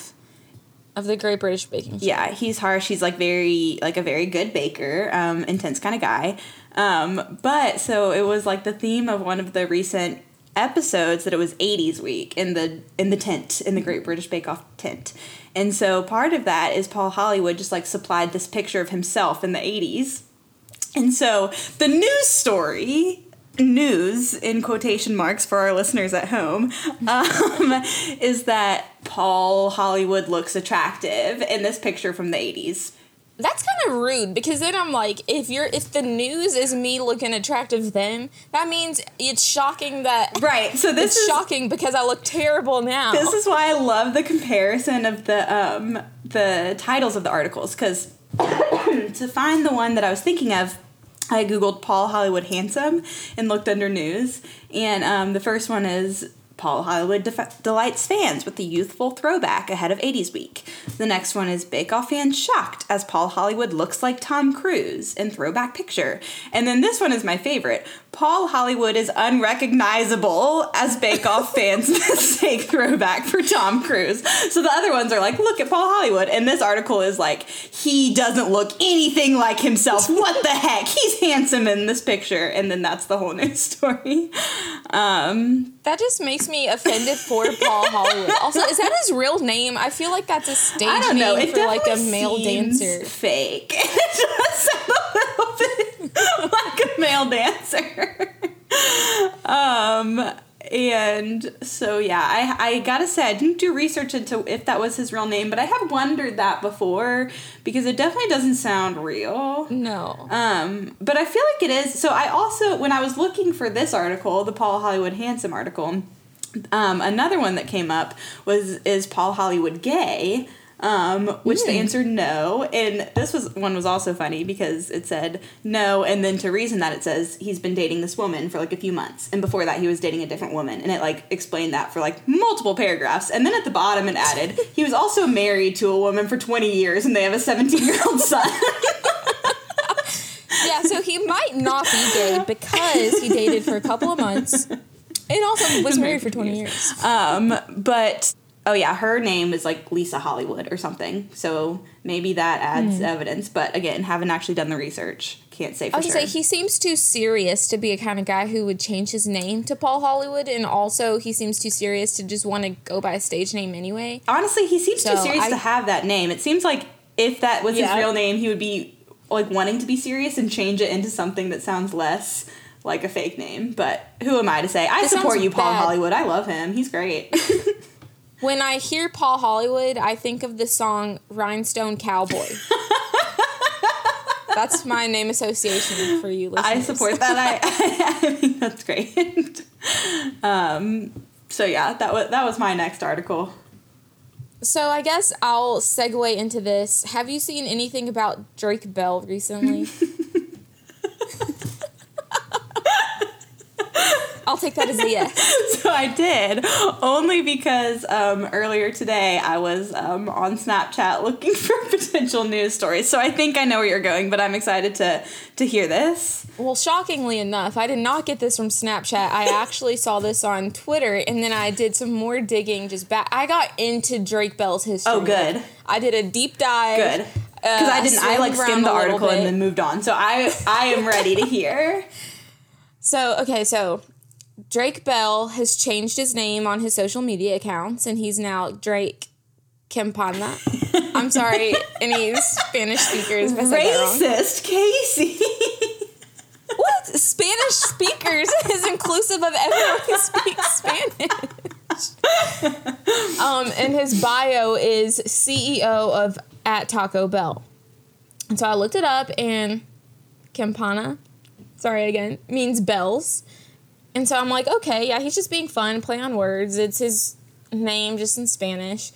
Of the Great British Baking Show. yeah, he's harsh. He's like very like a very good baker, um, intense kind of guy. Um, but so it was like the theme of one of the recent episodes that it was 80s week in the in the tent in the Great British Bake Off tent. And so part of that is Paul Hollywood just like supplied this picture of himself in the 80s. And so the news story news in quotation marks for our listeners at home um, is that Paul Hollywood looks attractive in this picture from the 80s. That's kind of rude because then I'm like, if you're if the news is me looking attractive then, that means it's shocking that Right. So this it's is shocking because I look terrible now. this is why I love the comparison of the um the titles of the articles cuz to find the one that I was thinking of I googled Paul Hollywood handsome and looked under news and um, the first one is Paul Hollywood def- delights fans with the youthful throwback ahead of 80s week. The next one is Bake Off fans shocked as Paul Hollywood looks like Tom Cruise in throwback picture. And then this one is my favorite. Paul Hollywood is unrecognizable as Bake Off fans mistake throwback for Tom Cruise. So the other ones are like, look at Paul Hollywood. And this article is like, he doesn't look anything like himself. What the heck? He's handsome in this picture. And then that's the whole news story. Um, that just makes me offended for Paul Hollywood. Also, is that his real name? I feel like that's a stage I don't know. name It for like a male dancer. Fake. It does sound a little bit like a male dancer. um, and so yeah, I I gotta say I didn't do research into if that was his real name, but I have wondered that before because it definitely doesn't sound real. No. Um, but I feel like it is. So I also, when I was looking for this article, the Paul Hollywood Handsome article, um, another one that came up was is Paul Hollywood gay? Um, which the answer no, and this was one was also funny because it said no, and then to reason that it says he's been dating this woman for like a few months, and before that he was dating a different woman, and it like explained that for like multiple paragraphs, and then at the bottom it added he was also married to a woman for twenty years, and they have a seventeen year old son. Yeah, so he might not be gay because he dated for a couple of months and also was married for 20 years. Um, but oh yeah, her name is like Lisa Hollywood or something. So maybe that adds hmm. evidence. But again, haven't actually done the research. Can't say for I was sure. say he seems too serious to be a kind of guy who would change his name to Paul Hollywood, and also he seems too serious to just want to go by a stage name anyway. Honestly, he seems too serious I- to have that name. It seems like if that was Yeah. his real name, he would be like wanting to be serious and change it into something that sounds less like a fake name. But who am I to say? I support you, Paul bad. Hollywood. I love him. He's great. When I hear Paul Hollywood, I think of the song Rhinestone Cowboy. That's my name association for you listeners. I support that. I, I think that's great. um, so yeah, that was that was my next article. So I guess I'll segue into this. Have you seen anything about Drake Bell recently? I'll take that as a yes. So I did, only because um, earlier today I was um, on Snapchat looking for potential news stories. So I think I know where you're going, but I'm excited to to hear this. Well, shockingly enough, I did not get this from Snapchat. I actually saw this on Twitter, and then I did some more digging. Just back, I got into Drake Bell's history. Oh, good. I did a deep dive. Good, because Uh, I didn't. I like skimmed the around a little article and then moved on. So I I am ready to hear. So, okay, so Drake Bell has changed his name on his social media accounts and he's now Drake Campana. I'm sorry, any Spanish speakers if I said that wrong. Racist Casey. What? Spanish speakers is inclusive of everyone who speaks Spanish. um, and his bio is CEO of at Taco Bell. And so I looked it up and Campana, sorry again, means bells. And so I'm like, okay, yeah, he's just being fun, play on words. It's his name just in Spanish.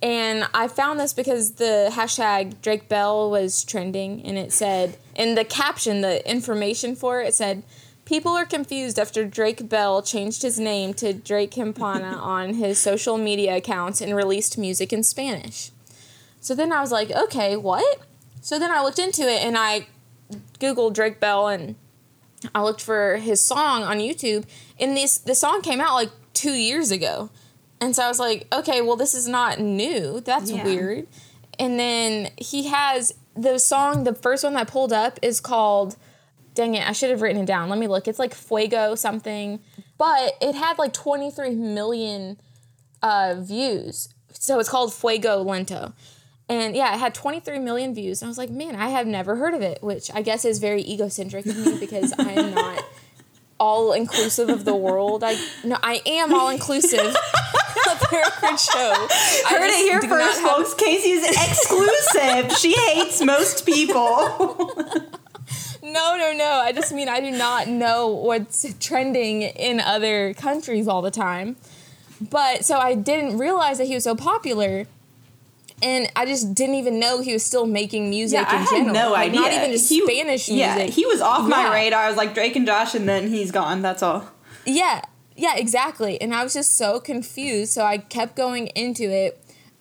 And I found this because the hashtag Drake Bell was trending and it said, in the caption, the information for it, it said, People are confused after Drake Bell changed his name to Drake Campana on his social media accounts and released music in Spanish. So then I was like, okay, what? So then I looked into it and I Googled Drake Bell and I looked for his song on YouTube, and this the song came out like two years ago, and so I was like, okay, well this is not new. That's Yeah. weird. And then he has the song. The first one that pulled up is called. Dang it! I should have written it down. Let me look. It's like Fuego something, but it had like 23 million uh, views. So it's called Fuego Lento. And yeah, it had 23 million views. And I was like, man, I have never heard of it, which I guess is very egocentric of me because I am not all inclusive of the world. I no, I am all inclusive of the record show. I Heard it here first, have- folks. Casey's exclusive. she hates most people. No, no, no. I just mean I do not know what's trending in other countries all the time. But so I didn't realize that he was so popular. And I just didn't even know he was still making music Yeah, I in had general. no Like, idea. Not even just He- Spanish music. Yeah, he was off my Yeah. radar. I was like Drake and Josh, and then he's gone. That's all. Yeah, yeah, exactly. And I was just so confused. So I kept going into it.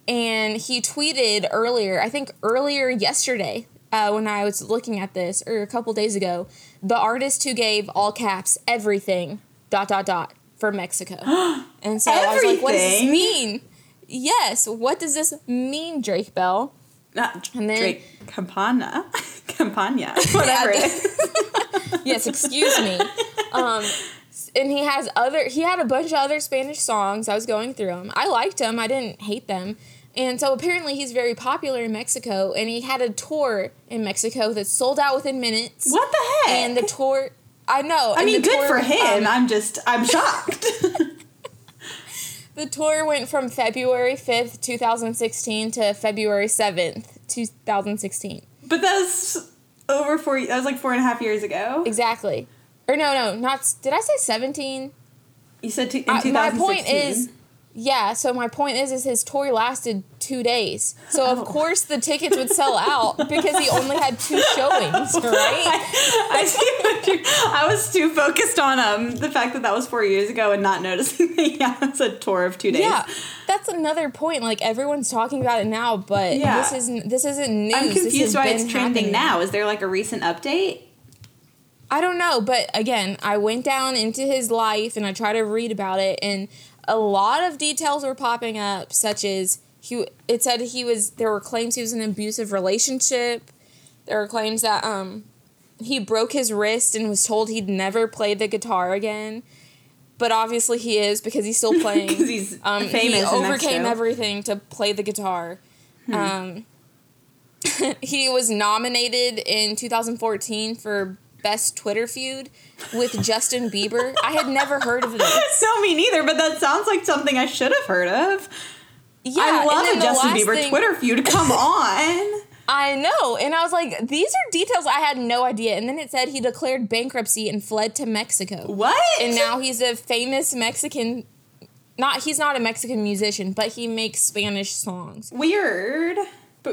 And he tweeted earlier, I think earlier yesterday, uh, when I was looking at this, or a couple days ago, the artist who gave all caps everything, dot, dot, dot, for Mexico. and so I was like, what does this mean? Yes, what does this mean, Drake Bell? Not And then- Drake Campana. Campana. Whatever yes, excuse me. Um, and he has other. He had a bunch of other Spanish songs. I was going through them. I liked them. I didn't hate them. And so apparently he's very popular in Mexico. And he had a tour in Mexico that sold out within minutes. What the heck? And the tour. I know. I mean, good tour, for him. um, I'm just, I'm shocked. The tour went from February fifth, two thousand sixteen, to February seventh, two thousand sixteen. but that's over four. That was like four and a half years ago. Exactly. Or no, no, not. Did I say seventeen? You said two, in Uh, 2016. my point is yeah so my point is is his tour lasted two days so of Oh. course the tickets would sell out because he only had two showings right I see what you. I was too focused on um the fact that that was four years ago and not noticing that yeah, it's a tour of two days. yeah that's another point like everyone's talking about it now but Yeah. this isn't this isn't news I'm confused why it's trending happening. now. Is there like a recent update? I don't know, but again, I went down into his life and I tried to read about it, and a lot of details were popping up, such as he. It said he was. There were claims he was in an abusive relationship. There were claims that um, he broke his wrist and was told he'd never play the guitar again. But obviously he is because he's still playing. 'Cause he's um, famous He overcame Hmm. everything to play the guitar. Um, he was nominated in 2014 for best Twitter feud with Justin Bieber. I had never heard of this. No, me neither. But that sounds like something I should have heard of. Yeah, I love a Justin Bieber thing- Twitter feud. Come on. I know, and I was like, these are details I had no idea. And then it said he declared bankruptcy and fled to Mexico. What? And now he's a famous Mexican. Not he's not a Mexican musician, but he makes Spanish songs. weird,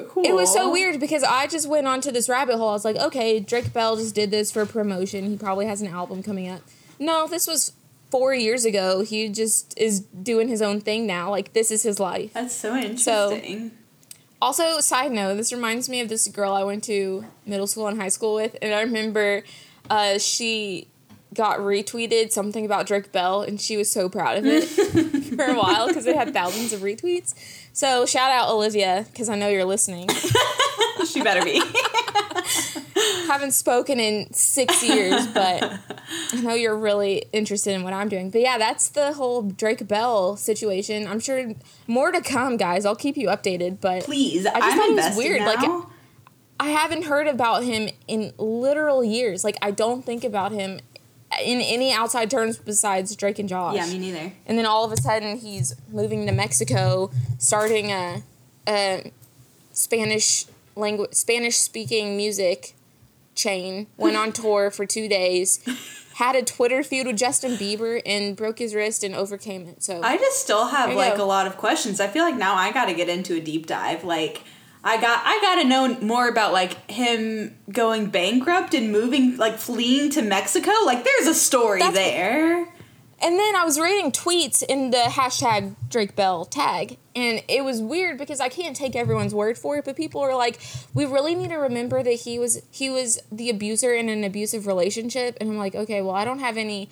cool. It was so weird because I just went onto this rabbit hole. I was like, okay, Drake Bell just did this for promotion. He probably has an album coming up. No, this was four years ago. He just is doing his own thing now. Like this is his life. That's so interesting. So, Also, side note, this reminds me of this girl I went to middle school and high school with, and I remember uh, she got retweeted something about Drake Bell, and she was so proud of it for a while because it had thousands of retweets. So shout out Olivia because I know you're listening. she better be. haven't spoken in six years, but I know you're really interested in what I'm doing. But yeah, that's the whole Drake Bell situation. I'm sure more to come, guys. I'll keep you updated. But Please, I just I'm thought it was weird. Like, now. I haven't heard about him in literal years. Like I don't think about him in any outside terms besides Drake and Josh. yeah, me neither. And then all of a sudden he's moving to Mexico, starting a, a Spanish language, Spanish speaking music chain. Went on tour for two days, had a Twitter feud with Justin Bieber, and broke his wrist and overcame it. So I just still have like go. a lot of questions. I feel like now I got to get into a deep dive. Like, I got I got to know more about like him going bankrupt and moving like fleeing to Mexico. Like there's a story That's- there. And then I was reading tweets in the hashtag Drake Bell tag, and it was weird because I can't take everyone's word for it, but people are like, "We really need to remember that he was he was the abuser in an abusive relationship," and I'm like, "Okay, well, I don't have any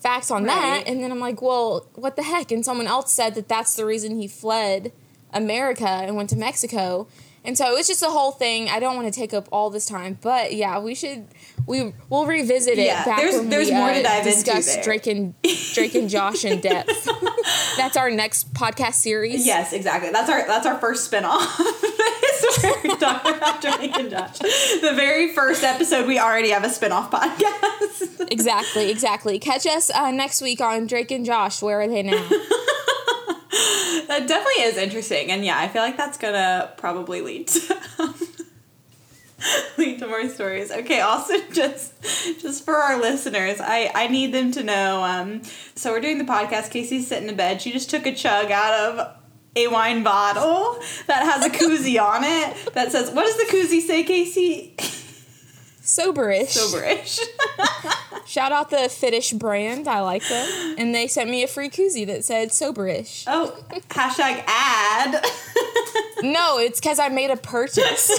facts on Right. that." And then I'm like, "Well, what the heck?" And someone else said that that's the reason he fled America and went to Mexico. And so it's just a whole thing. I don't want to take up all this time, but yeah, we should we we'll revisit it Yeah, back there's- when there's we more uh, to dive into discuss there. Drake and Drake and Josh in depth. That's our next podcast series. Yes, exactly. That's our that's our first spinoff. It's where we about Drake and Josh. The very first episode, we already have a spinoff podcast. Exactly, exactly. Catch us uh, next week on Drake and Josh. Where are they now? that definitely is interesting, and yeah, I feel like that's gonna probably lead to lead to more stories. Okay, also just just for our listeners, I I need them to know. Um, so we're doing the podcast. Casey's sitting in bed. She just took a chug out of a wine bottle that has a koozie on it that says, "What does the koozie say, Casey?" Soberish. Soberish. Shout out the Fitish brand. I like them. And they sent me a free koozie that said Soberish. oh, hashtag ad. No, it's because I made a purchase.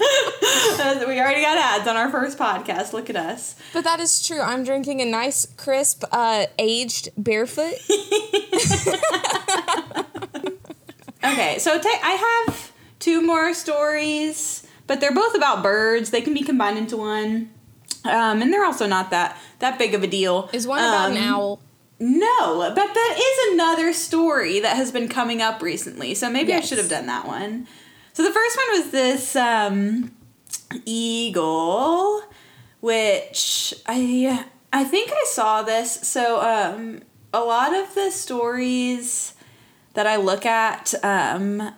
we already got ads on our first podcast. Look at us. but that is true. I'm drinking a nice, crisp, uh, aged barefoot. Okay, so ta- I have two more stories, but they're both about birds. They can be combined into one, um, and they're also not that that big of a deal. Is one about an Um, owl? No, but that is another story that has been coming up recently. So maybe I should have done that one. So the first one was this um, eagle, which I I think I saw this. So um, a lot of the stories that I look at um,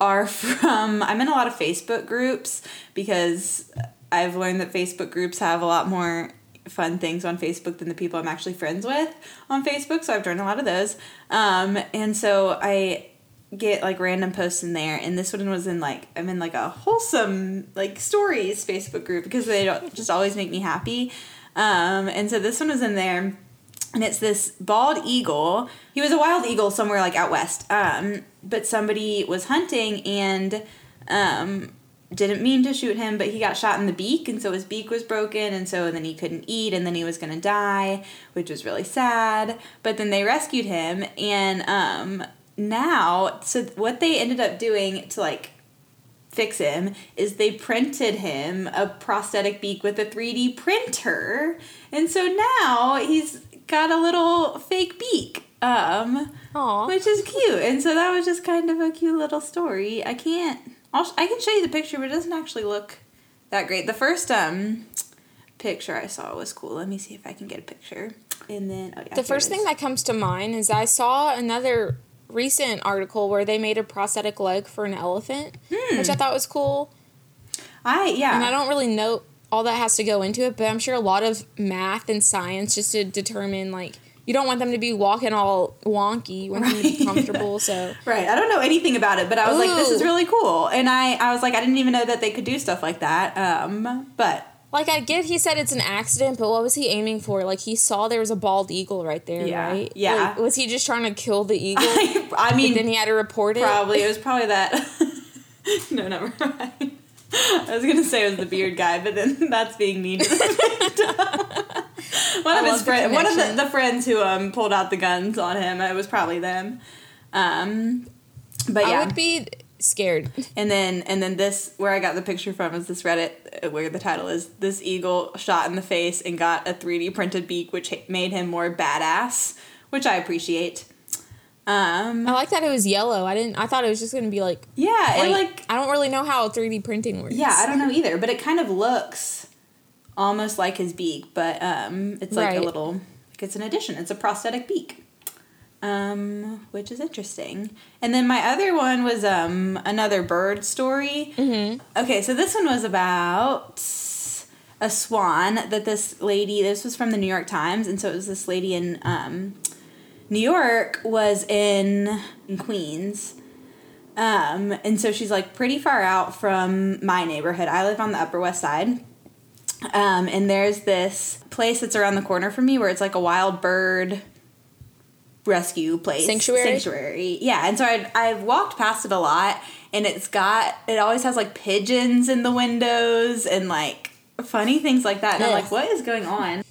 are from I'm in a lot of Facebook groups because I've learned that Facebook groups have a lot more fun things on Facebook than the people I'm actually friends with on Facebook. So I've joined a lot of those. Um, and so I get like random posts in there and this one was in like I'm in like a wholesome like stories Facebook group because they don't just always make me happy. Um, and so this one was in there and it's this bald eagle. He was a wild eagle somewhere like out west. Um, but somebody was hunting and um, didn't mean to shoot him, but he got shot in the beak, and so his beak was broken, and so then he couldn't eat, and then he was gonna die, which was really sad. But then they rescued him, and um, now, so what they ended up doing to like fix him is they printed him a prosthetic beak with a 3D printer. And so now he's got a little fake beak. Um Aw. which is cute. And so that was just kind of a cute little story. I can't I'll, sh- I can show you the picture, but it doesn't actually look that great. The first um picture I saw was cool. Let me see if I can get a picture. And then oh yeah. The first thing that comes to mind is I saw another recent article where they made a prosthetic leg for an elephant, which I thought was cool. I yeah. And I don't really know all that has to go into it, but I'm sure a lot of math and science just to determine like you don't want them to be walking all wonky. You want them to be Right. comfortable. So Right. I don't know anything about it, but I was like, this is really cool. And I, I was like, I didn't even know that they could do stuff like that. Um, but like I get he said it's an accident, but what was he aiming for? Like he saw there was a bald eagle right there, Yeah. right? Yeah. Like, was he just trying to kill the eagle? I mean, and then he had to report it. probably it was probably that. no, never mind. I was gonna say it was the beard guy, but then that's being mean. to one I of his friends, one of the, the friends who um pulled out the guns on him, it was probably them. Um, but yeah, I would be scared. And then and then this where I got the picture from is this Reddit uh, where the title is this eagle shot in the face and got a 3D printed beak which made him more badass, which I appreciate. Um I like that it was yellow. I didn't. I thought it was just gonna be like. yeah, it like I don't really know how 3D printing works. yeah, I don't know either, but it kind of looks almost like his beak, but um it's like a little like it's an addition. It's a prosthetic beak. Um, which is interesting. And then my other one was um another bird story. Mm-hmm. Okay, so this one was about a swan that this lady. This was from the New York Times, and so it was this lady in um, New York was in, Queens, Um, and so she's like pretty far out from my neighborhood. I live on the Upper West Side. Um, and there's this place that's around the corner from me where it's like a wild bird rescue place. Sanctuary? Sanctuary. Yeah. And so I I've walked past it a lot and it's got it always has like pigeons in the windows and like funny things like that. And I'm like, what is going on?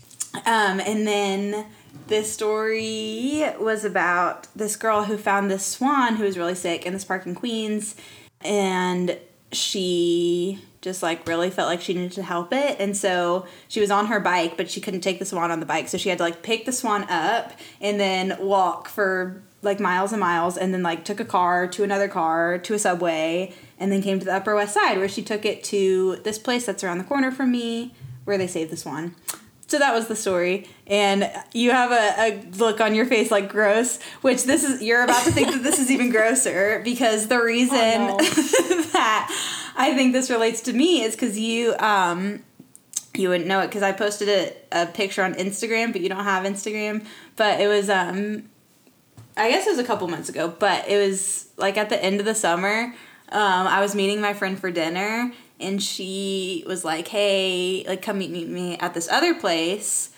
Um, and then this story was about this girl who found this swan who was really sick in this park in Queens, and she just like really felt like she needed to help it and so she was on her bike but she couldn't take the swan on the bike so she had to like pick the swan up and then walk for like miles and miles and then like took a car to another car to a subway and then came to the upper west side where she took it to this place that's around the corner from me where they saved the swan so that was the story and you have a, a look on your face like gross which this is you're about to think that this is even grosser because the reason Oh, that i think this relates to me is because you um you wouldn't know it because i posted a, a picture on instagram but you don't have instagram but it was um I guess it was a couple months ago, but it was like at the end of the summer. Um, I was meeting my friend for dinner, and she was like, "Hey, like, come meet me, me at this other place."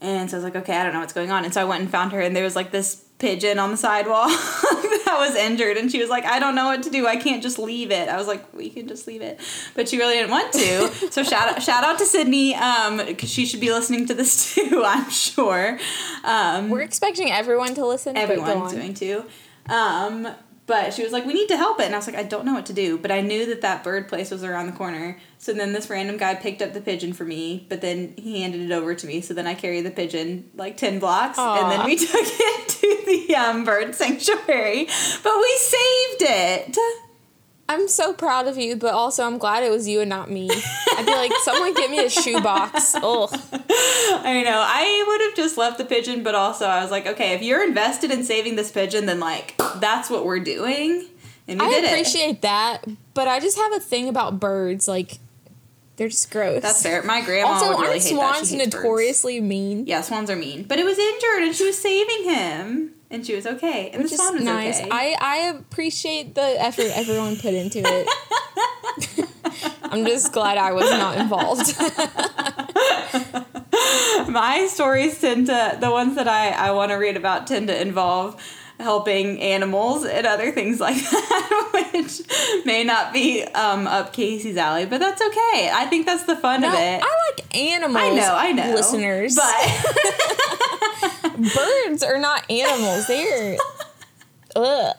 And so I was like, "Okay, I don't know what's going on." And so I went and found her, and there was like this pigeon on the sidewalk that was injured, and she was like, "I don't know what to do. I can't just leave it." I was like, "We can just leave it," but she really didn't want to. so shout out, shout out to Sydney, um, because she should be listening to this too. I'm sure. Um, We're expecting everyone to listen. everyone's on. doing too. Um, but she was like, "We need to help it," and I was like, "I don't know what to do." But I knew that that bird place was around the corner. So then this random guy picked up the pigeon for me, but then he handed it over to me. So then I carried the pigeon like ten blocks, and then we took it to the um, bird sanctuary. But we saved it. I'm so proud of you, but also I'm glad it was you and not me. I'd be like, someone get me a shoebox. Ugh. I know. I would have just left the pigeon, but also I was like, okay, if you're invested in saving this pigeon, then like that's what we're doing, and we I did it. appreciate that, but I just have a thing about birds. Like, they're just gross. That's fair. My grandma Also, would really hate that. swans She hates birds. notoriously mean? Yeah, swans are mean. But it was injured and she was saving him. And she was okay. And Which the swan was nice. okay. I, I appreciate the effort everyone put into it. I'm just glad I was not involved. My stories tend to, the ones that I, I want to read about, tend to involve helping animals and other things like that, which may not be um, up Casey's alley, but that's okay. I think that's the fun No, of it. I like animals. I know, I know. Listeners. But birds are not animals. They're. Ugh.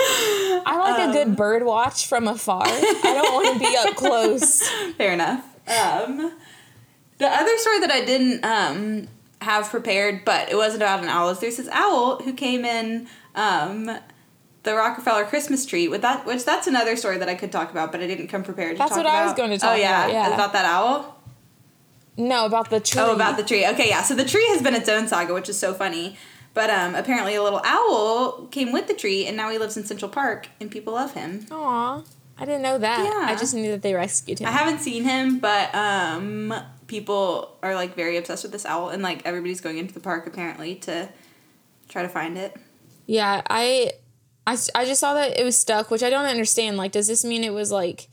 I like a Um. good bird watch from afar. I don't want to be up close. Fair enough. Um, the other story that I didn't um, have prepared, but it wasn't about an owl, there's this owl who came in um, the Rockefeller Christmas tree with that, which that's another story that I could talk about, but I didn't come prepared. To That's talk what I was going to talk about. oh, yeah, about, yeah. about that owl. No, about the tree. Oh, about the tree. Okay, yeah. So the tree has been its own saga, which is so funny. But um, apparently, a little owl came with the tree, and now he lives in Central Park, and people love him. Aw, I didn't know that. Yeah. I just knew that they rescued him. I haven't seen him, but um, people are like very obsessed with this owl, and like everybody's going into the park apparently to try to find it. Yeah, I I, I just saw that it was stuck, which I don't understand. Like, does this mean it was like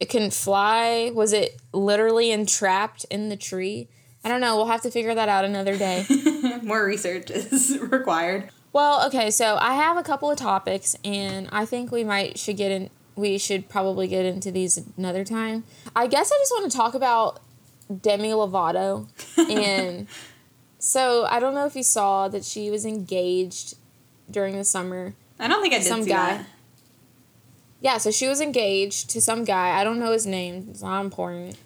it couldn't fly? Was it literally entrapped in the tree? I don't know. We'll have to figure that out another day. More research is required. well, okay, so I have a couple of topics, and I think we might should get in. We should probably get into these another time. I guess I just want to talk about Demi Lovato, and so I don't know if you saw that she was engaged during the summer. I don't think I did Some see guy. that. Yeah, so she was engaged to some guy. I don't know his name. It's not important.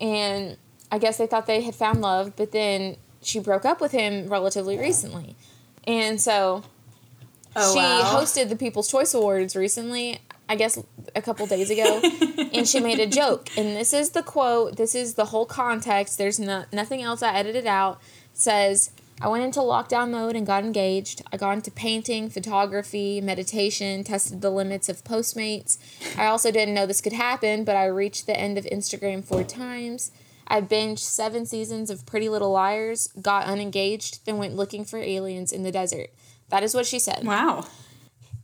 And I guess they thought they had found love, but then she broke up with him relatively recently. And so Oh she wow. hosted the People's Choice Awards recently, I guess a couple days ago, and she made a joke. And this is the quote, this is the whole context. There's no, nothing else I edited out. It says, I went into lockdown mode and got engaged. I got into painting, photography, meditation, tested the limits of Postmates. I also didn't know this could happen, but I reached the end of Instagram four times. I binged seven seasons of Pretty Little Liars, got unengaged, then went looking for aliens in the desert. That is what she said. wow.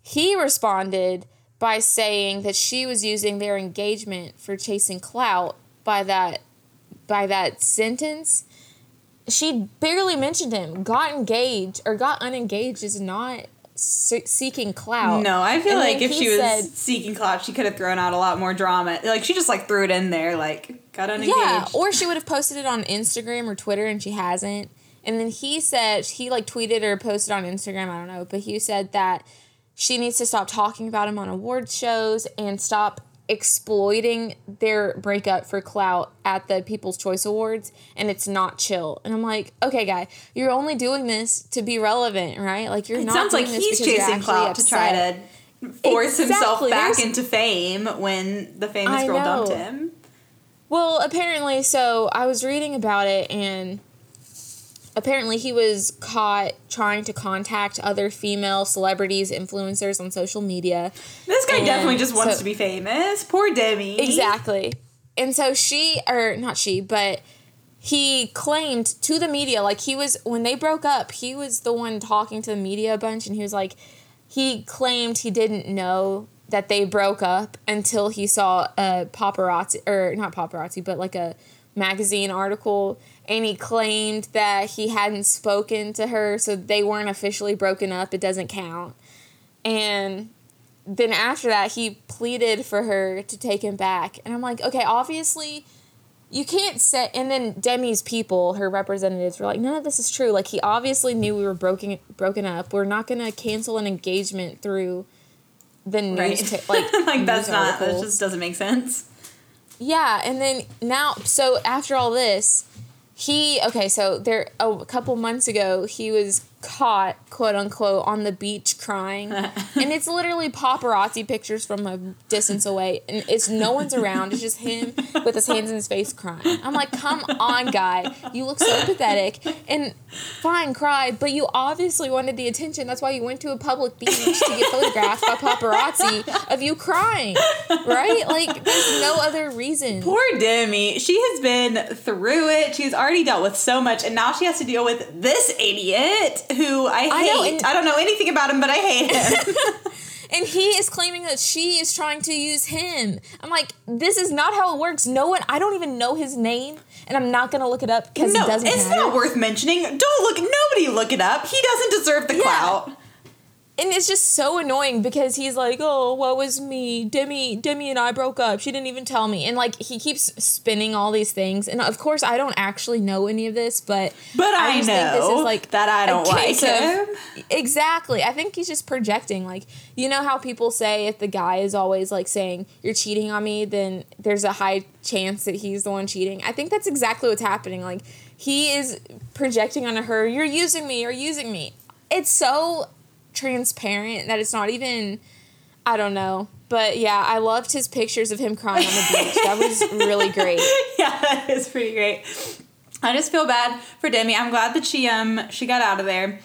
he responded by saying that she was using their engagement for chasing clout by that by that sentence she barely mentioned him got engaged or got unengaged is not seeking clout No, I feel And like if she was said- seeking clout, she could have thrown out a lot more drama. Like she just like threw it in there, like got unengaged. Yeah, or she would have posted it on Instagram or Twitter and she hasn't. And then he said he like tweeted or posted on Instagram, I don't know, but he said that she needs to stop talking about him on award shows and stop exploiting their breakup for clout at the People's Choice Awards and it's not chill. And I'm like, okay, guy, you're only doing this to be relevant, right? Like you're it not sounds like he's chasing clout to try to force himself back there's- into fame when the famous I girl dumped him. Well, apparently, so I was reading about it, and apparently he was caught trying to contact other female celebrities, influencers on social media. This guy And definitely just wants so- to be famous. Poor Demi. Exactly. And so she, or not she, but he claimed to the media, like he was, when they broke up, he was the one talking to the media a bunch, and he was like, he claimed he didn't know that they broke up until he saw a paparazzi, or not paparazzi, but like a magazine article, and he claimed that he hadn't spoken to her, so they weren't officially broken up. It doesn't count. And then after that, he pleaded for her to take him back. And I'm like, okay, obviously, you can't say. And then Demi's people, her representatives, were like, none of this is true. Like, he obviously knew we were broken broken up. We're not gonna cancel an engagement through the news. Right. ta- like, like that's not that just doesn't make sense. Yeah, and then now, so after all this, he okay. So there, a couple months ago, he was caught, quote unquote, on the beach crying, and it's literally paparazzi pictures from a distance away, and it's no one's around. It's just him with his hands in his face crying. I'm like, come on, guy, you look so pathetic. And fine, cry, but you obviously wanted the attention. That's why you went to a public beach to get photographed by paparazzi of you crying, right? Like, there's no other reason. Poor Demi. She has been through it. She's already dealt with so much, and now she has to deal with this idiot who I hate. I I, know, and- don't know anything about him, but I hate him. And he is claiming that she is trying to use him. I'm like, this is not how it works. No one, I don't even know his name, and I'm not gonna look it up because no, it doesn't it's matter. not worth mentioning. Don't look. Nobody look it up. He doesn't deserve the Yeah. clout. And it's just so annoying because he's like, "Oh, what was me? Demi, Demi and I broke up. She didn't even tell me." And like he keeps spinning all these things, and of course, I don't actually know any of this, but But I, just know that I don't like case of- him. Exactly. I think he's just projecting. Like, you know how people say if the guy is always like saying, You're cheating on me, then there's a high chance that he's the one cheating. I think that's exactly what's happening. Like, he is projecting onto her, You're using me, you're using me. It's so transparent that it's not even, I don't know. But yeah, I loved his pictures of him crying on the beach. That was really great. yeah, that is pretty great. I just feel bad for Demi. I'm glad that she um she got out of there.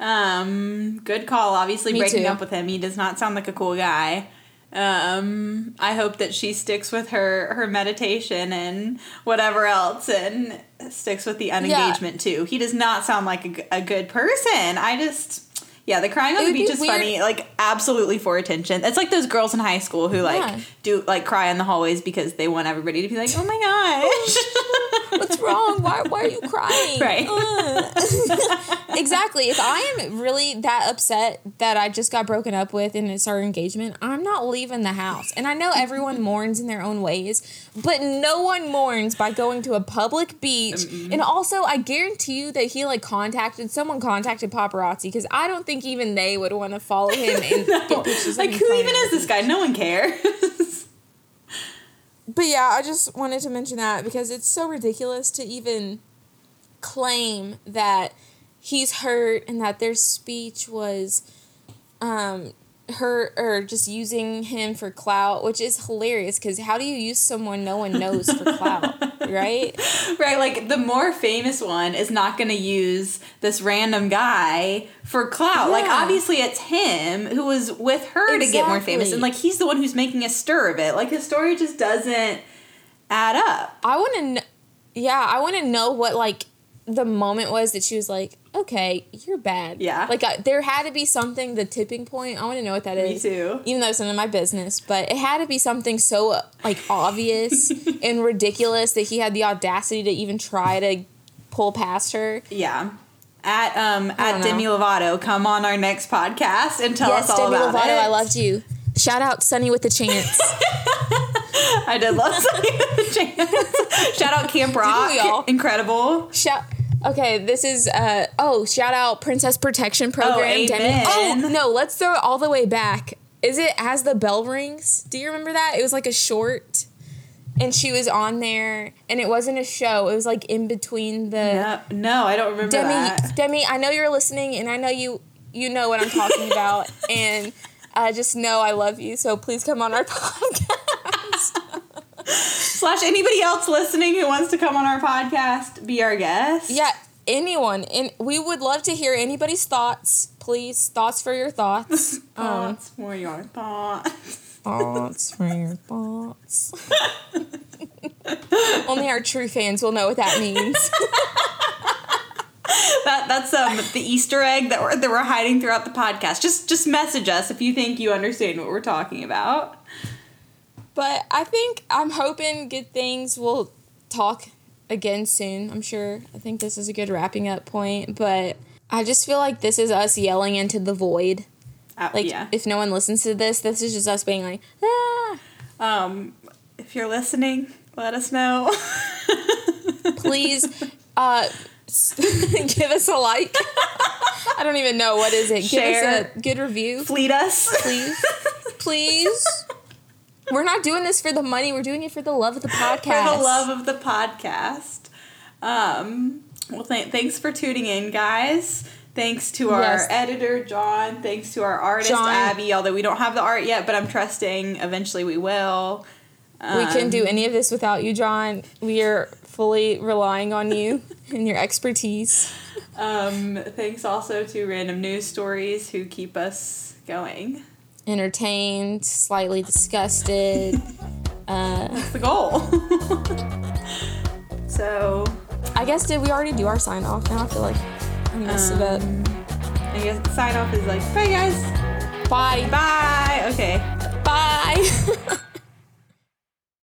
Um, good call. Obviously, Me breaking too. up with him. He does not sound like a cool guy. Um, I hope that she sticks with her her meditation and whatever else, and sticks with the unengagement too. He does not sound like a good person. I just. Yeah, the crying on It the would be beach is weird- funny, like absolutely for attention. It's like those girls in high school who like Yeah. do like cry in the hallways because they want everybody to be like, "Oh my gosh." What's wrong? Why, why are you crying? Right. Exactly. If I am really that upset that I just got broken up with and it's our engagement, I'm not leaving the house. And I know everyone mourns in their own ways, but no one mourns by going to a public beach. And also, I guarantee you that he like contacted someone contacted paparazzi because I don't think even they would want to follow him and get pictures like who even is this guy? No one cares. But yeah, I just wanted to mention that because it's so ridiculous to even claim that he's hurt and that their speech was um her or just using him for clout, which is hilarious because how do you use someone no one knows for clout, right? right, like the more famous one is not going to use this random guy for clout. Like obviously it's him who was with her to get more famous and like he's the one who's making a stir of it. Like his story just doesn't add up. I want to, kn- yeah, I want to know what like the moment was that she was like, "Okay, you're bad." Yeah. Like there had to be something, the tipping point. I want to know what that Me is. too. Even though it's none of my business, but it had to be something so uh, like obvious and ridiculous that he had the audacity to even try to pull past her. Yeah. At um at Demi Lovato, come on our next podcast and tell yes, us all Demi about Lovato, it. I loved you. Shout out Sonny with the Chance. I did love Sonny with the Chance. Shout out Camp Rock. Incredible. Shout. Okay, this is uh oh, shout out Princess Protection Program. Oh, amen. Oh no, let's throw it all the way back. Is it as the bell rings? Do you remember that? It was like a short, and she was on there, and it wasn't a show. It was like in between the No, no, I don't remember Demi. that. Demi, I know you're listening, and I know you you know what I'm talking about, and uh, just know I love you. So please come on our podcast. Slash anybody else listening who wants to come on our podcast, be our guest. Yeah, anyone. And we would love to hear anybody's thoughts. Please, thoughts for your thoughts. Um, Thoughts for your thoughts. thoughts for your thoughts. Only our true fans will know what that means. That that's um the Easter egg that we're that we're hiding throughout the podcast. Just just message us if you think you understand what we're talking about. But I think I'm hoping good things will talk again soon. I'm sure. I think this is a good wrapping up point. But I just feel like this is us yelling into the void. Uh, Like, yeah. if no one listens to this, this is just us being like, ah. Um, if you're listening, let us know. please uh give us a like i don't even know what is it give Share. us a good review Fleet us. please please we're not doing this for the money we're doing it for the love of the podcast for the love of the podcast. Um, well, th- thanks for tuning in, guys. Thanks to our Yes. editor, John. Thanks to our artist, John. Abby. Although we don't have the art yet, but I'm trusting eventually we will. we couldn't Um, do any of this without you john we are fully relying on you and your expertise Um, thanks also to Random News Stories who keep us going. Entertained slightly disgusted uh That's the goal. so, i guess did we already do our sign off now i feel like i messed it up I guess the sign off is like, bye guys. bye Bye. Okay. bye